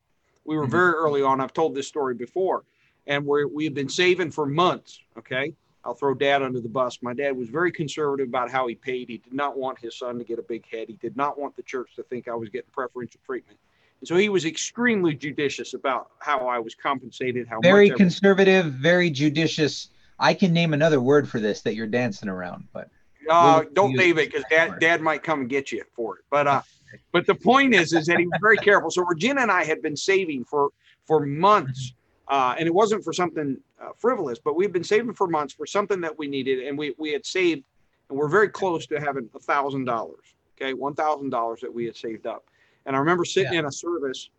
We were mm-hmm. very early on. I've told this story before and we we've been saving for months. Okay. I'll throw dad under the bus. My dad was very conservative about how he paid. He did not want his son to get a big head. He did not want the church to think I was getting preferential treatment. And so he was extremely judicious about how I was compensated, how very conservative, very judicious. I can name another word for this that you're dancing around, but uh, we'll don't name it because dad, dad might come and get you for it. But uh, but the point is, is that he was very careful. So Regina and I had been saving for for months uh, and it wasn't for something uh, frivolous, but we've been saving for months for something that we needed, and we we had saved, and we're very close to having a thousand dollars. Okay, one thousand dollars that we had saved up. And I remember sitting yeah. in a service,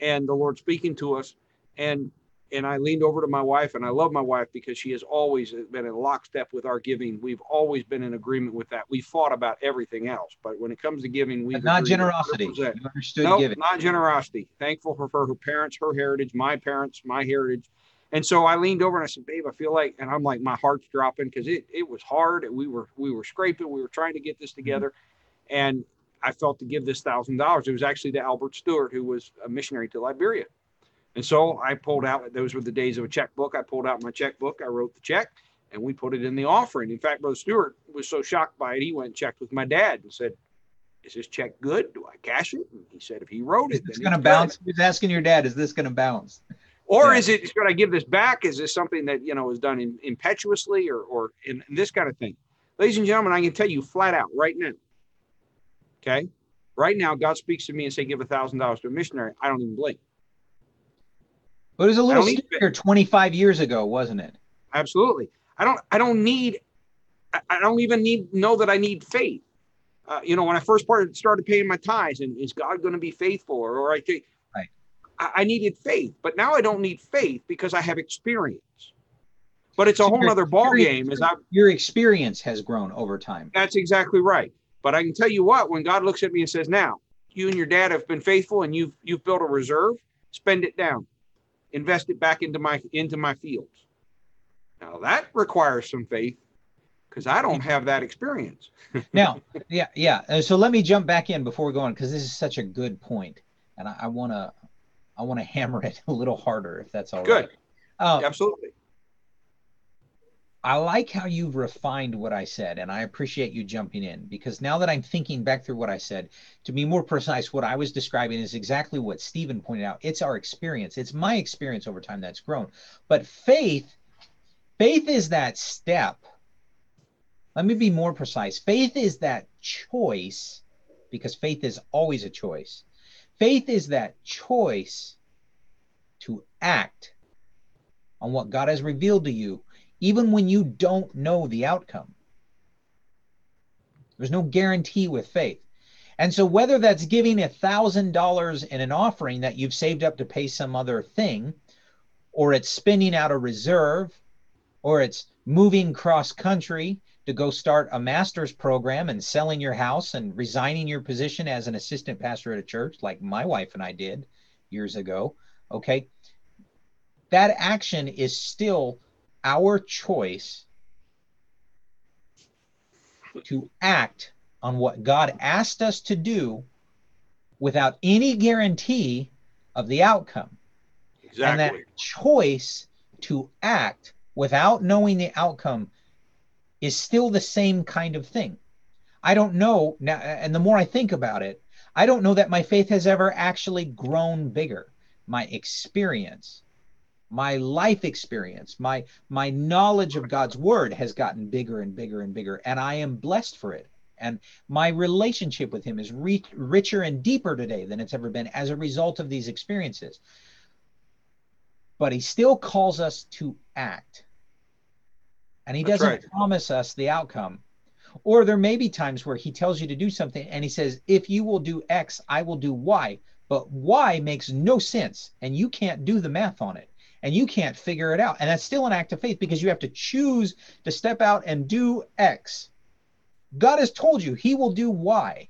and the Lord speaking to us, and and I leaned over to my wife, and I love my wife because she has always been in lockstep with our giving. We've always been in agreement with that. We fought about everything else, but when it comes to giving, we not generosity. You understood nope, giving. not generosity. Thankful for her, her parents, her heritage, my parents, my heritage. And so I leaned over and I said, "Babe, I feel like," and I'm like, my heart's dropping because it it was hard. We were we were scraping. We were trying to get this together, mm-hmm. and I felt to give this thousand dollars. It was actually to Albert Stewart, who was a missionary to Liberia. And so I pulled out, those were the days of a checkbook. I pulled out my checkbook, I wrote the check, and we put it in the offering. In fact, Brother Stewart was so shocked by it, he went and checked with my dad and said, Is this check good? Do I cash it? And he said, If he wrote it, it's going to bounce. He's asking your dad, Is this going to bounce? Or yeah. is it, should I give this back? Is this something that, you know, is done in, impetuously or, or in, in this kind of thing? Ladies and gentlemen, I can tell you flat out right now. Okay. Right now, God speaks to me and say, give a thousand dollars to a missionary. I don't even blink. But it was a little scarier 25 years ago, wasn't it? Absolutely. I don't. I don't need. I don't even need know that I need faith. Uh, you know, when I first started paying my tithes, and is God going to be faithful? Or, or I think right. I, I, needed faith, but now I don't need faith because I have experience. But it's a so whole other ball game. As I your experience has grown over time. That's exactly right. But I can tell you what, when God looks at me and says, "Now you and your dad have been faithful, and you've you've built a reserve, spend it down, invest it back into my into my fields." Now that requires some faith because I don't have that experience. now, yeah, yeah. Uh, so let me jump back in before we go on because this is such a good point, and I want to, I want to hammer it a little harder if that's all good. right. Uh, Absolutely. I like how you've refined what I said, and I appreciate you jumping in because now that I'm thinking back through what I said, to be more precise, what I was describing is exactly what Stephen pointed out. It's our experience, it's my experience over time that's grown. But faith, faith is that step let me be more precise. Faith is that choice, because faith is always a choice. Faith is that choice to act on what God has revealed to you, even when you don't know the outcome. There's no guarantee with faith. And so, whether that's giving a thousand dollars in an offering that you've saved up to pay some other thing, or it's spending out a reserve, or it's moving cross country, to go start a master's program and selling your house and resigning your position as an assistant pastor at a church, like my wife and I did years ago. Okay. That action is still our choice to act on what God asked us to do without any guarantee of the outcome. Exactly. And that choice to act without knowing the outcome is still the same kind of thing. I don't know now, and the more I think about it, I don't know that my faith has ever actually grown bigger. My experience, my life experience, my my knowledge of God's word has gotten bigger and bigger and bigger, and I am blessed for it. And my relationship with Him is re- richer and deeper today than it's ever been as a result of these experiences. But He still calls us to act and he doesn't right. promise us the outcome. Or there may be times where he tells you to do something and he says, if you will do X, I will do Y. But Y makes no sense and you can't do the math on it and you can't figure it out. And that's still an act of faith because you have to choose to step out and do X. God has told you he will do Y,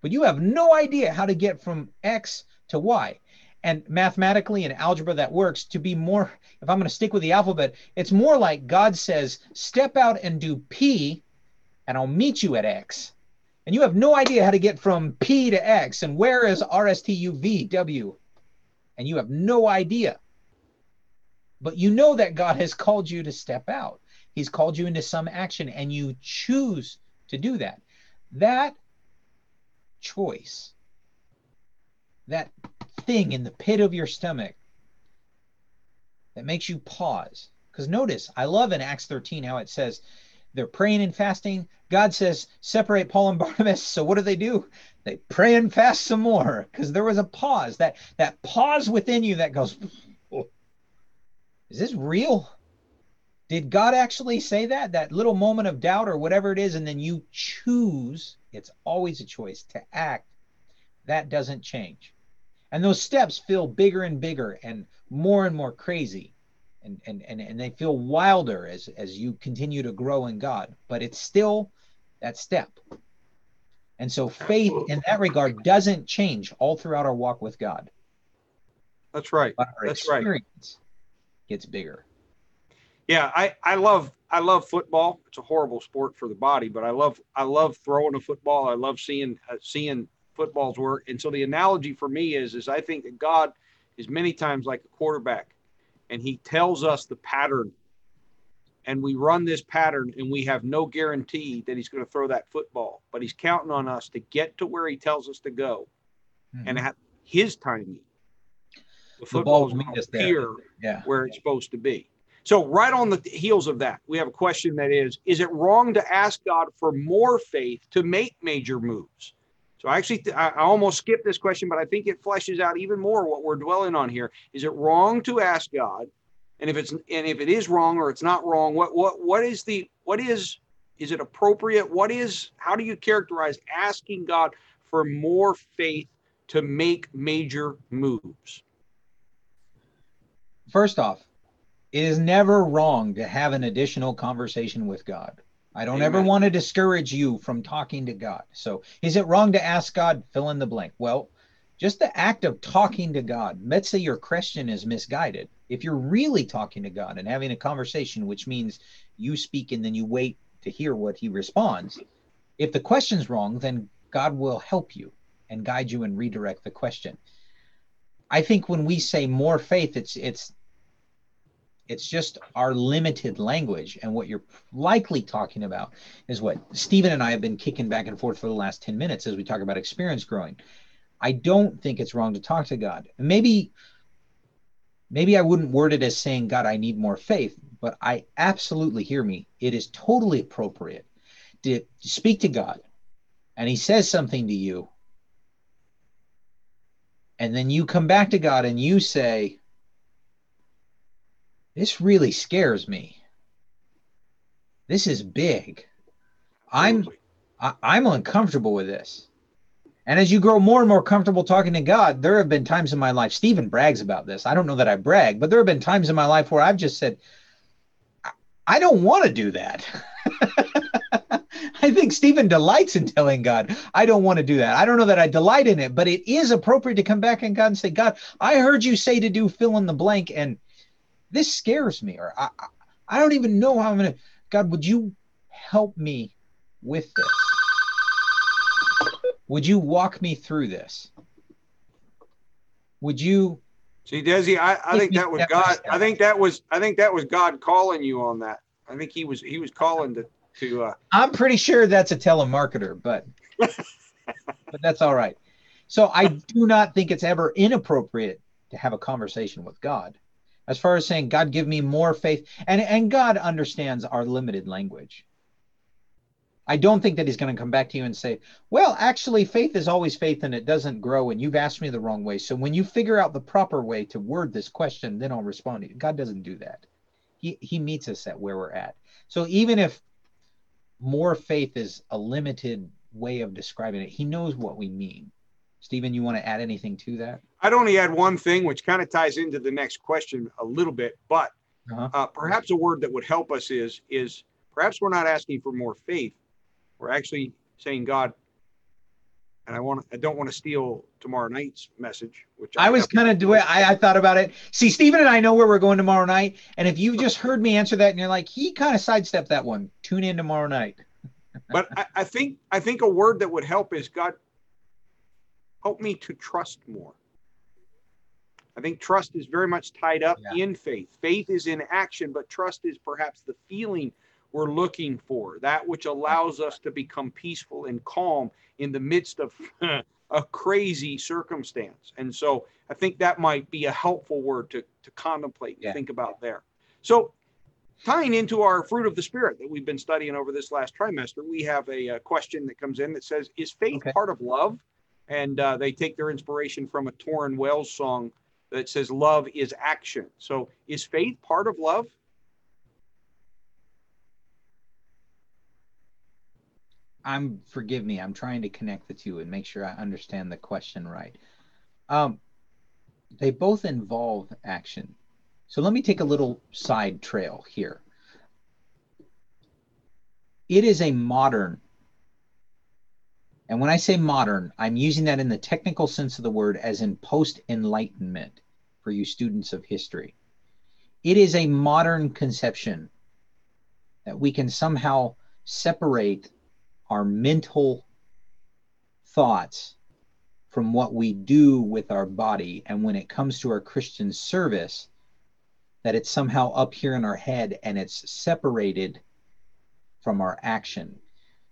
but you have no idea how to get from X to Y. And mathematically and algebra that works to be more if i'm going to stick with the alphabet it's more like god says step out and do p and i'll meet you at x. And you have no idea how to get from p to x. And where is rstuvw and you have no idea but you know that god has called you to step out he's called you into some action and you choose to do that that choice that thing in the pit of your stomach that makes you pause. Because notice, I love in Acts 13 how it says they're praying and fasting. God says, separate Paul and Barnabas. So what do they do? They pray and fast some more because there was a pause. That that pause within you that goes, is this real? Did God actually say that? That little moment of doubt or whatever it is, and then you choose, it's always a choice to act. That doesn't change and those steps feel bigger and bigger and more and more crazy and and and, and they feel wilder as as you continue to grow in god but it's still that step and so faith in that regard doesn't change all throughout our walk with god that's right that's right. Gets bigger yeah i i love i love football it's a horrible sport for the body but i love i love throwing a football i love seeing uh, seeing footballs work. And so the analogy for me is, is I think that God is many times like a quarterback and he tells us the pattern and we run this pattern and we have no guarantee that he's going to throw that football, but he's counting on us to get to where he tells us to go mm-hmm. and at his timing. The, the football is appear yeah. where it's supposed to be. So, right on the heels of that, we have a question that is Is it wrong to ask God for more faith to make major moves? So I actually, th- I almost skipped this question, but I think it fleshes out even more what we're dwelling on here. Is it wrong to ask God? And if it's and if it is wrong or it's not wrong, what what what is the what is is it appropriate? What is how do you characterize asking God for more faith to make major moves? First off, it is never wrong to have an additional conversation with God. I don't ever want to discourage you from talking to God. So, is it wrong to ask God, fill in the blank? Well, just the act of talking to God, let's say your question is misguided. If you're really talking to God and having a conversation, which means you speak and then you wait to hear what he responds, if the question's wrong, then God will help you and guide you and redirect the question. I think when we say more faith, it's it's it's just our limited language. And what you're likely talking about is what stephen and i have been kicking back and forth for the last 10 minutes as we talk about experience growing. I don't think it's wrong to talk to god. Maybe maybe i wouldn't word it as saying god i need more faith but i absolutely hear me it is totally appropriate to speak to god. And he says something to you. And then you come back to god and you say this really scares me. This is big. I'm I, I'm uncomfortable with this. And as you grow more and more comfortable talking to God, there have been times in my life, Stephen brags about this. I don't know that I brag, but there have been times in my life where I've just said, I, I don't want to do that. I think Stephen delights in telling God, I don't want to do that. I don't know that I delight in it, but it is appropriate to come back and God and say, God, I heard you say to do fill in the blank, and this scares me, or I, I- I don't even know how I'm going to. God, would you help me with this? Would you walk me through this? Would you? See, Desi, I, I think that was God. I think that was I think that was God calling you on that. I think he was he was calling to to uh I'm pretty sure that's a telemarketer, but but that's all right. So I do not think it's ever inappropriate to have a conversation with God. As far as saying, God, give me more faith, and and God understands our limited language. I don't think that He's going to come back to you and say, "Well, actually, faith is always faith, and it doesn't grow, and you've asked me the wrong way. So when you figure out the proper way to word this question, then I'll respond to you." God doesn't do that. He He meets us at where we're at. So even if more faith is a limited way of describing it. He knows what we mean. Stephen, you want to add anything to that? I'd only add one thing which kind of ties into the next question a little bit, but Uh-huh. uh, perhaps a word that would help us is is perhaps we're not asking for more faith. We're actually saying, God, and I want I don't want to steal tomorrow night's message, which I was kind of doing. I, I thought about it. See, Stephen and I know where we're going tomorrow night, and if you just heard me answer that, and you're like, he kind of sidestepped that one. Tune in tomorrow night. but I, I think I think a word that would help is God help me to trust more. I think trust is very much tied up Yeah. in faith. Faith is in action, but trust is perhaps the feeling we're looking for, that which allows us to become peaceful and calm in the midst of a crazy circumstance. And so I think that might be a helpful word to, to contemplate and Yeah. think about there. So tying into our fruit of the spirit that we've been studying over this last trimester, we have a, uh question that comes in that says, "Is faith Okay. part of love?" And uh, they take their inspiration from a Tauren Wells song that says, "Love is action." So, is faith part of love? I'm forgive me. I'm trying to connect the two and make sure I understand the question right. Um, they both involve action. So let me take a little side trail here. It is a modern, and when I say modern, I'm using that in the technical sense of the word, as in post enlightenment for you students of history. It is a modern conception that we can somehow separate our mental thoughts from what we do with our body. And when it comes to our Christian service, that it's somehow up here in our head and it's separated from our action.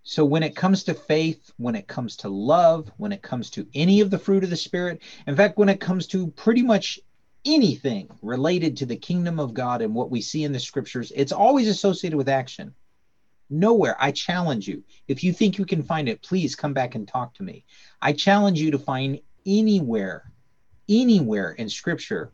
So when it comes to faith, when it comes to love, when it comes to any of the fruit of the Spirit, in fact, when it comes to pretty much anything related to the kingdom of God and what we see in the scriptures, it's always associated with action. Nowhere. I challenge you. If you think you can find it, please come back and talk to me. I challenge you to find anywhere, anywhere in scripture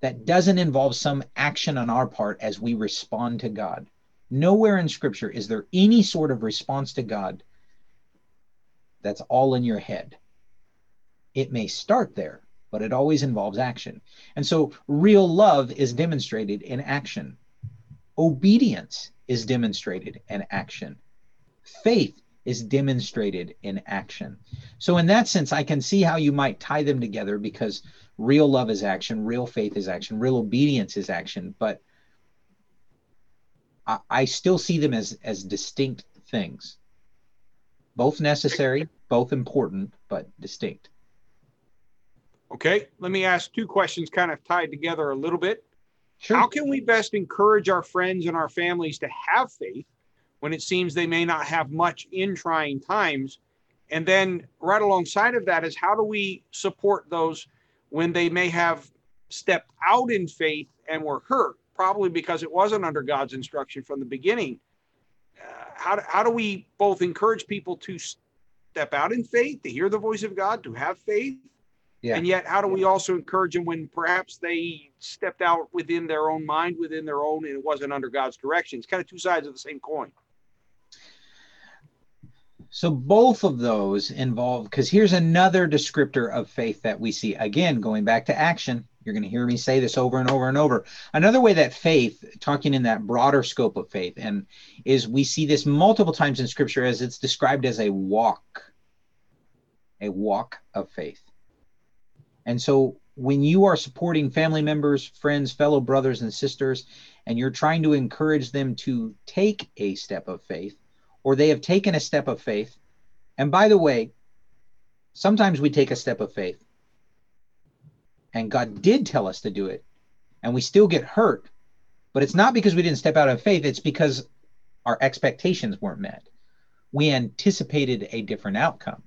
that doesn't involve some action on our part as we respond to God. Nowhere in scripture is there any sort of response to God that's all in your head. It may start there, but it always involves action. And so real love is demonstrated in action. Obedience is demonstrated in action. Faith is demonstrated in action. So, in that sense, I can see how you might tie them together because real love is action, real faith is action, real obedience is action. But I, I still see them as, as distinct things, both necessary, both important, but distinct. Okay, let me ask two questions kind of tied together a little bit. Sure. How can we best encourage our friends and our families to have faith when it seems they may not have much in trying times? And then, right alongside of that, is how do we support those when they may have stepped out in faith and were hurt, probably because it wasn't under God's instruction from the beginning? Uh, how, how do we both encourage people to step out in faith, to hear the voice of God, to have faith? Yeah. And yet, how do we also encourage them when perhaps they stepped out within their own mind, within their own, and it wasn't under God's direction? It's kind of two sides of the same coin. So both of those involve because here's another descriptor of faith that we see. Again, going back to action, you're going to hear me say this over and over and over. Another way that faith, talking in that broader scope of faith, and is we see this multiple times in scripture as it's described as a walk, a walk of faith. And so when you are supporting family members, friends, fellow brothers and sisters, and you're trying to encourage them to take a step of faith, or they have taken a step of faith, and by the way, sometimes we take a step of faith, and God did tell us to do it, and we still get hurt, but it's not because we didn't step out of faith, it's because our expectations weren't met. We anticipated a different outcome.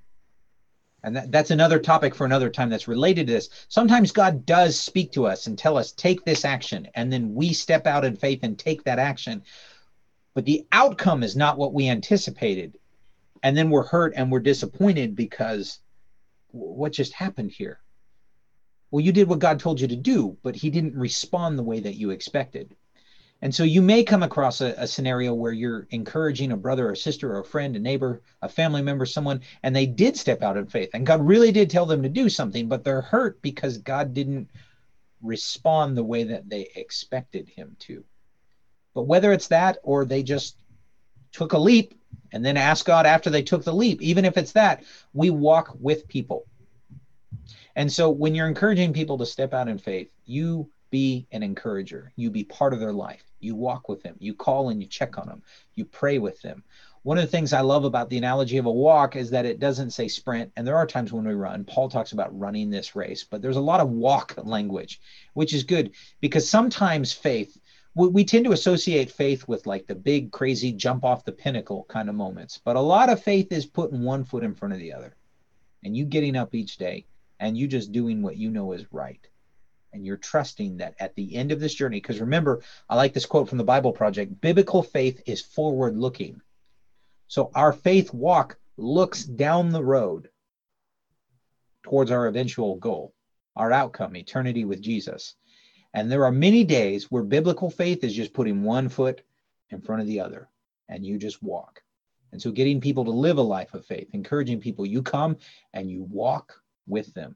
And that, that's another topic for another time that's related to this. Sometimes God does speak to us and tell us, take this action. And then we step out in faith and take that action. But the outcome is not what we anticipated. And then we're hurt and we're disappointed because what just happened here? Well, you did what God told you to do, but He didn't respond the way that you expected. And so you may come across a, a, scenario where you're encouraging a brother or sister or a friend, a neighbor, a family member, someone, and they did step out in faith. And God really did tell them to do something, but they're hurt because God didn't respond the way that they expected him to. But whether it's that or they just took a leap and then ask God after they took the leap, even if it's that, we walk with people. And so when you're encouraging people to step out in faith, you be an encourager. You be part of their life. You walk with them. You call and you check on them. You pray with them. One of the things I love about the analogy of a walk is that it doesn't say sprint. And there are times when we run. Paul talks about running this race, but there's a lot of walk language, which is good because sometimes faith, we, tend to associate faith with like the big, crazy jump off the pinnacle kind of moments. But a lot of faith is putting one foot in front of the other and you getting up each day and you just doing what you know is right and you're trusting that at the end of this journey, because remember, I like this quote from the Bible Project biblical faith is forward looking. So our faith walk looks down the road towards our eventual goal, our outcome, eternity with Jesus. And there are many days where biblical faith is just putting one foot in front of the other, and you just walk. And so, getting people to live a life of faith, encouraging people, you come and you walk with them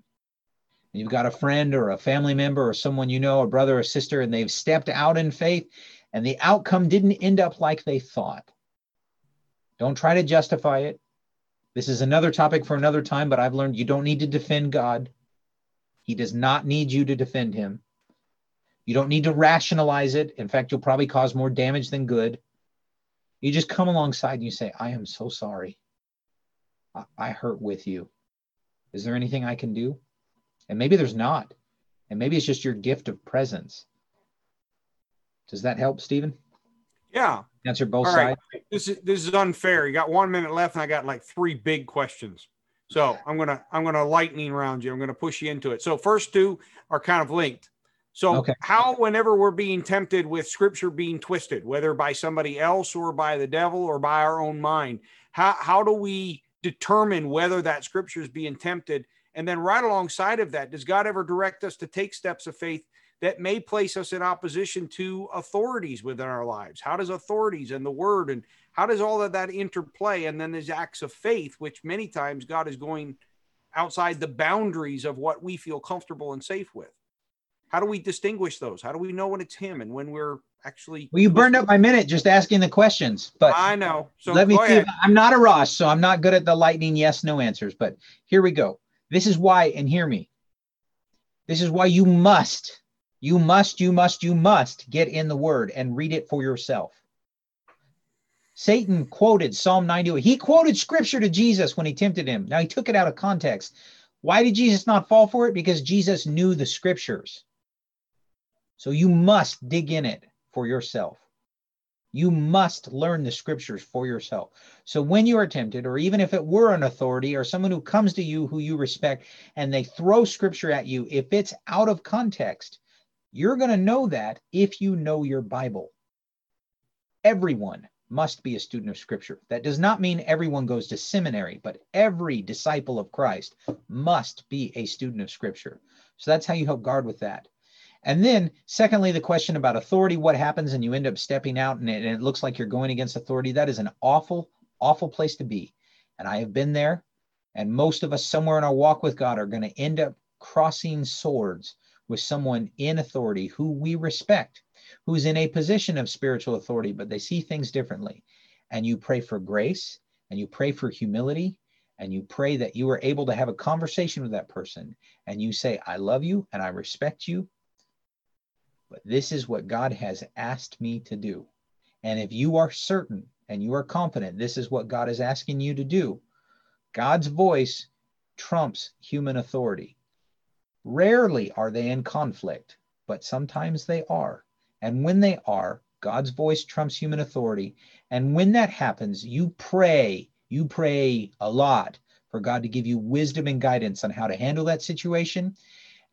you've got a friend or a family member or someone you know, a brother or sister, and they've stepped out in faith and the outcome didn't end up like they thought. Don't try to justify it. This is another topic for another time, but I've learned you don't need to defend God. He does not need you to defend him. You don't need to rationalize it. In fact, you'll probably cause more damage than good. You just come alongside and you say, I am so sorry. I, I hurt with you. Is there anything I can do? And maybe there's not. And maybe it's just your gift of presence. Does that help, Stephen? Yeah. Answer both All sides. Right. This is this is unfair. You got one minute left, and I got like three big questions. So I'm gonna I'm gonna lightning round you. I'm gonna push you into it. So first two are kind of linked. So, Okay. how, whenever we're being tempted with scripture being twisted, whether by somebody else or by the devil or by our own mind, how, how do we determine whether that scripture is being tempted? And then, right alongside of that, does God ever direct us to take steps of faith that may place us in opposition to authorities within our lives? How does authorities and the word and how does all of that interplay? And then there's acts of faith, which many times God is going outside the boundaries of what we feel comfortable and safe with. How do we distinguish those? How do we know when it's him and when we're actually? Well, you burned up my minute just asking the questions, but I know. So let me see. If, I'm not a Ross, so I'm not good at the lightning yes no answers. But here we go. This is why, and hear me. This is why you must, you must, you must, you must get in the Word and read it for yourself. Satan quoted Psalm 90. He quoted Scripture to Jesus when he tempted him. Now he took it out of context. Why did Jesus not fall for it? Because Jesus knew the Scriptures. So you must dig in it for yourself. You must learn the scriptures for yourself. So when you are tempted, or even if it were an authority or someone who comes to you who you respect and they throw scripture at you, if it's out of context, you're going to know that if you know your Bible. Everyone must be a student of scripture. That does not mean everyone goes to seminary, but every disciple of Christ must be a student of scripture. So that's how you help guard with that. And then, secondly, the question about authority what happens and you end up stepping out and it, and it looks like you're going against authority? That is an awful, awful place to be. And I have been there. And most of us, somewhere in our walk with God, are going to end up crossing swords with someone in authority who we respect, who's in a position of spiritual authority, but they see things differently. And you pray for grace and you pray for humility and you pray that you are able to have a conversation with that person and you say, I love you and I respect you but this is what God has asked me to do. And if you are certain and you are confident this is what God is asking you to do, God's voice trumps human authority. Rarely are they in conflict, but sometimes they are. And when they are, God's voice trumps human authority. And when that happens, you pray, you pray a lot for God to give you wisdom and guidance on how to handle that situation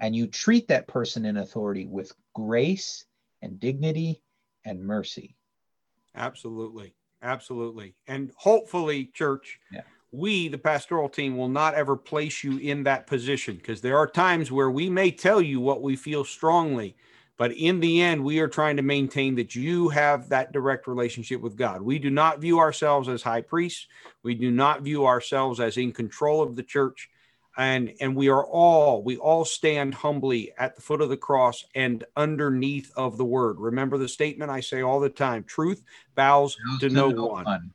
and you treat that person in authority with grace and dignity and mercy. Absolutely. Absolutely. And hopefully, church, Yeah. we, the pastoral team, will not ever place you in that position because there are times where we may tell you what we feel strongly, but in the end, we are trying to maintain that you have that direct relationship with God. We do not view ourselves as high priests, we do not view ourselves as in control of the church and and we are all we all stand humbly at the foot of the cross and underneath of the word. Remember the statement i say all the time truth bows to no one.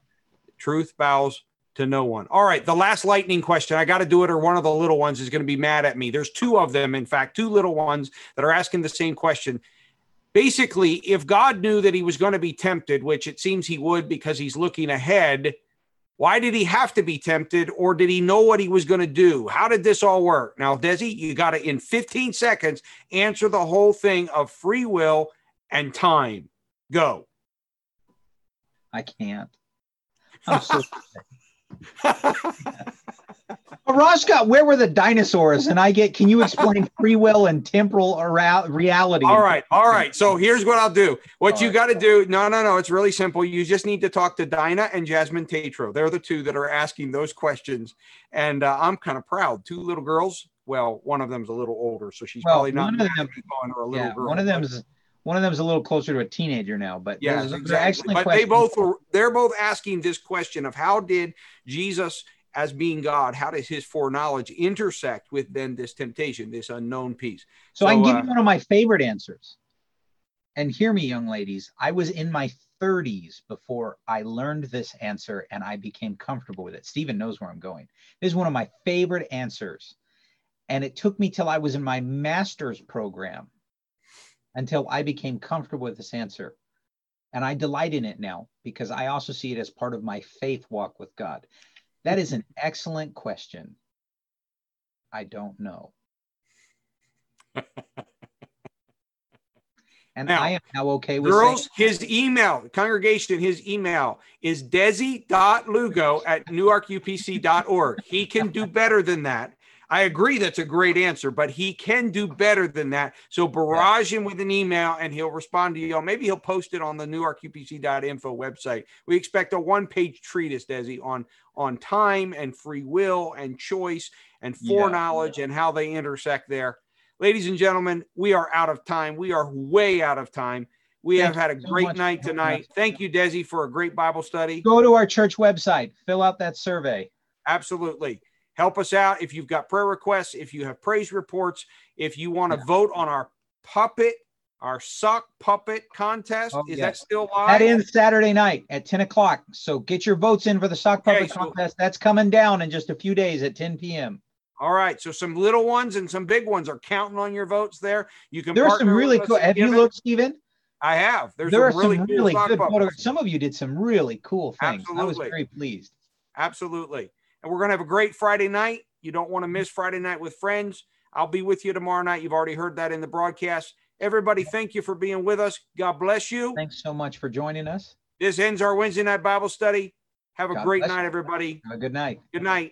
truth bows to no one. All right the last lightning question. I got to do it or one of the little ones is going to be mad at me. There's two of them in fact two little ones that are asking the same question. Basically if god knew that he was going to be tempted which it seems he would because he's looking ahead why did he have to be tempted, or did he know what he was going to do? How did this all work? Now, Desi, you got to, in 15 seconds, answer the whole thing of free will and time. Go. I can't. I'm so Scott, where were the dinosaurs? And I get, can you explain free will and temporal around reality? all right. All right. So here's what I'll do. What All you right. got to do. No, no, no. It's really simple. You just need to talk to Dinah and Jasmine Tatro. They're the two that are asking those questions. And uh, I'm kind of proud. Two little girls. Well, one of them's a little older, so she's Well, probably not one of them- calling her a little Yeah, girl. one of them's one of them's a little closer to a teenager now, but yeah, exactly. But questions. they both were they're both asking this question of how did Jesus as being God, how does his foreknowledge intersect with then this temptation, this unknown piece? So, I can So, give uh, you one of my favorite answers. And hear me, young ladies. I was in my 30s before I learned this answer and I became comfortable with it. Stephen knows where I'm going. This is one of my favorite answers. And it took me till I was in my master's program until I became comfortable with this answer. And I delight in it now because I also see it as part of my faith walk with God. That is an excellent question. I don't know. And Now, I am now okay with Girls, saying, his email, congregation, his email is desi.lugo at newarkupc.org. He can do better than that. I agree that's a great answer, but he can do better than that. So barrage him with an email and he'll respond to y'all. Maybe he'll post it on the newarkupc.info website. We expect a one-page treatise, Desi, on on time and free will and choice and foreknowledge yeah. and how they intersect there. Ladies and gentlemen, we are out of time. We are way out of time. We Thank have had a so great night tonight. Thank you, Desi, for a great Bible study. Go to our church website, fill out that survey. Absolutely. Help us out if you've got prayer requests, if you have praise reports, if you want to yeah. vote on our puppet, our sock puppet contest. Oh, Is yes. that still live? That ends Saturday night at 10 o'clock. So get your votes in for the sock puppet okay, so, contest. That's coming down in just a few days at 10 p.m. All right. So some little ones and some big ones are counting on your votes there. You can There's some really cool. Have you looked, Stephen? I have. There's there some are really some cool really good photos. Some of you did some really cool things. Absolutely. I was very pleased. Absolutely. And we're going to have a great Friday night. You don't want to miss Friday night with friends. I'll be with you tomorrow night. You've already heard that in the broadcast. Everybody, thank you for being with us. God bless you. Thanks so much for joining us. This ends our Wednesday night Bible study. Have a God great night, you. everybody. Have a good night. Good night.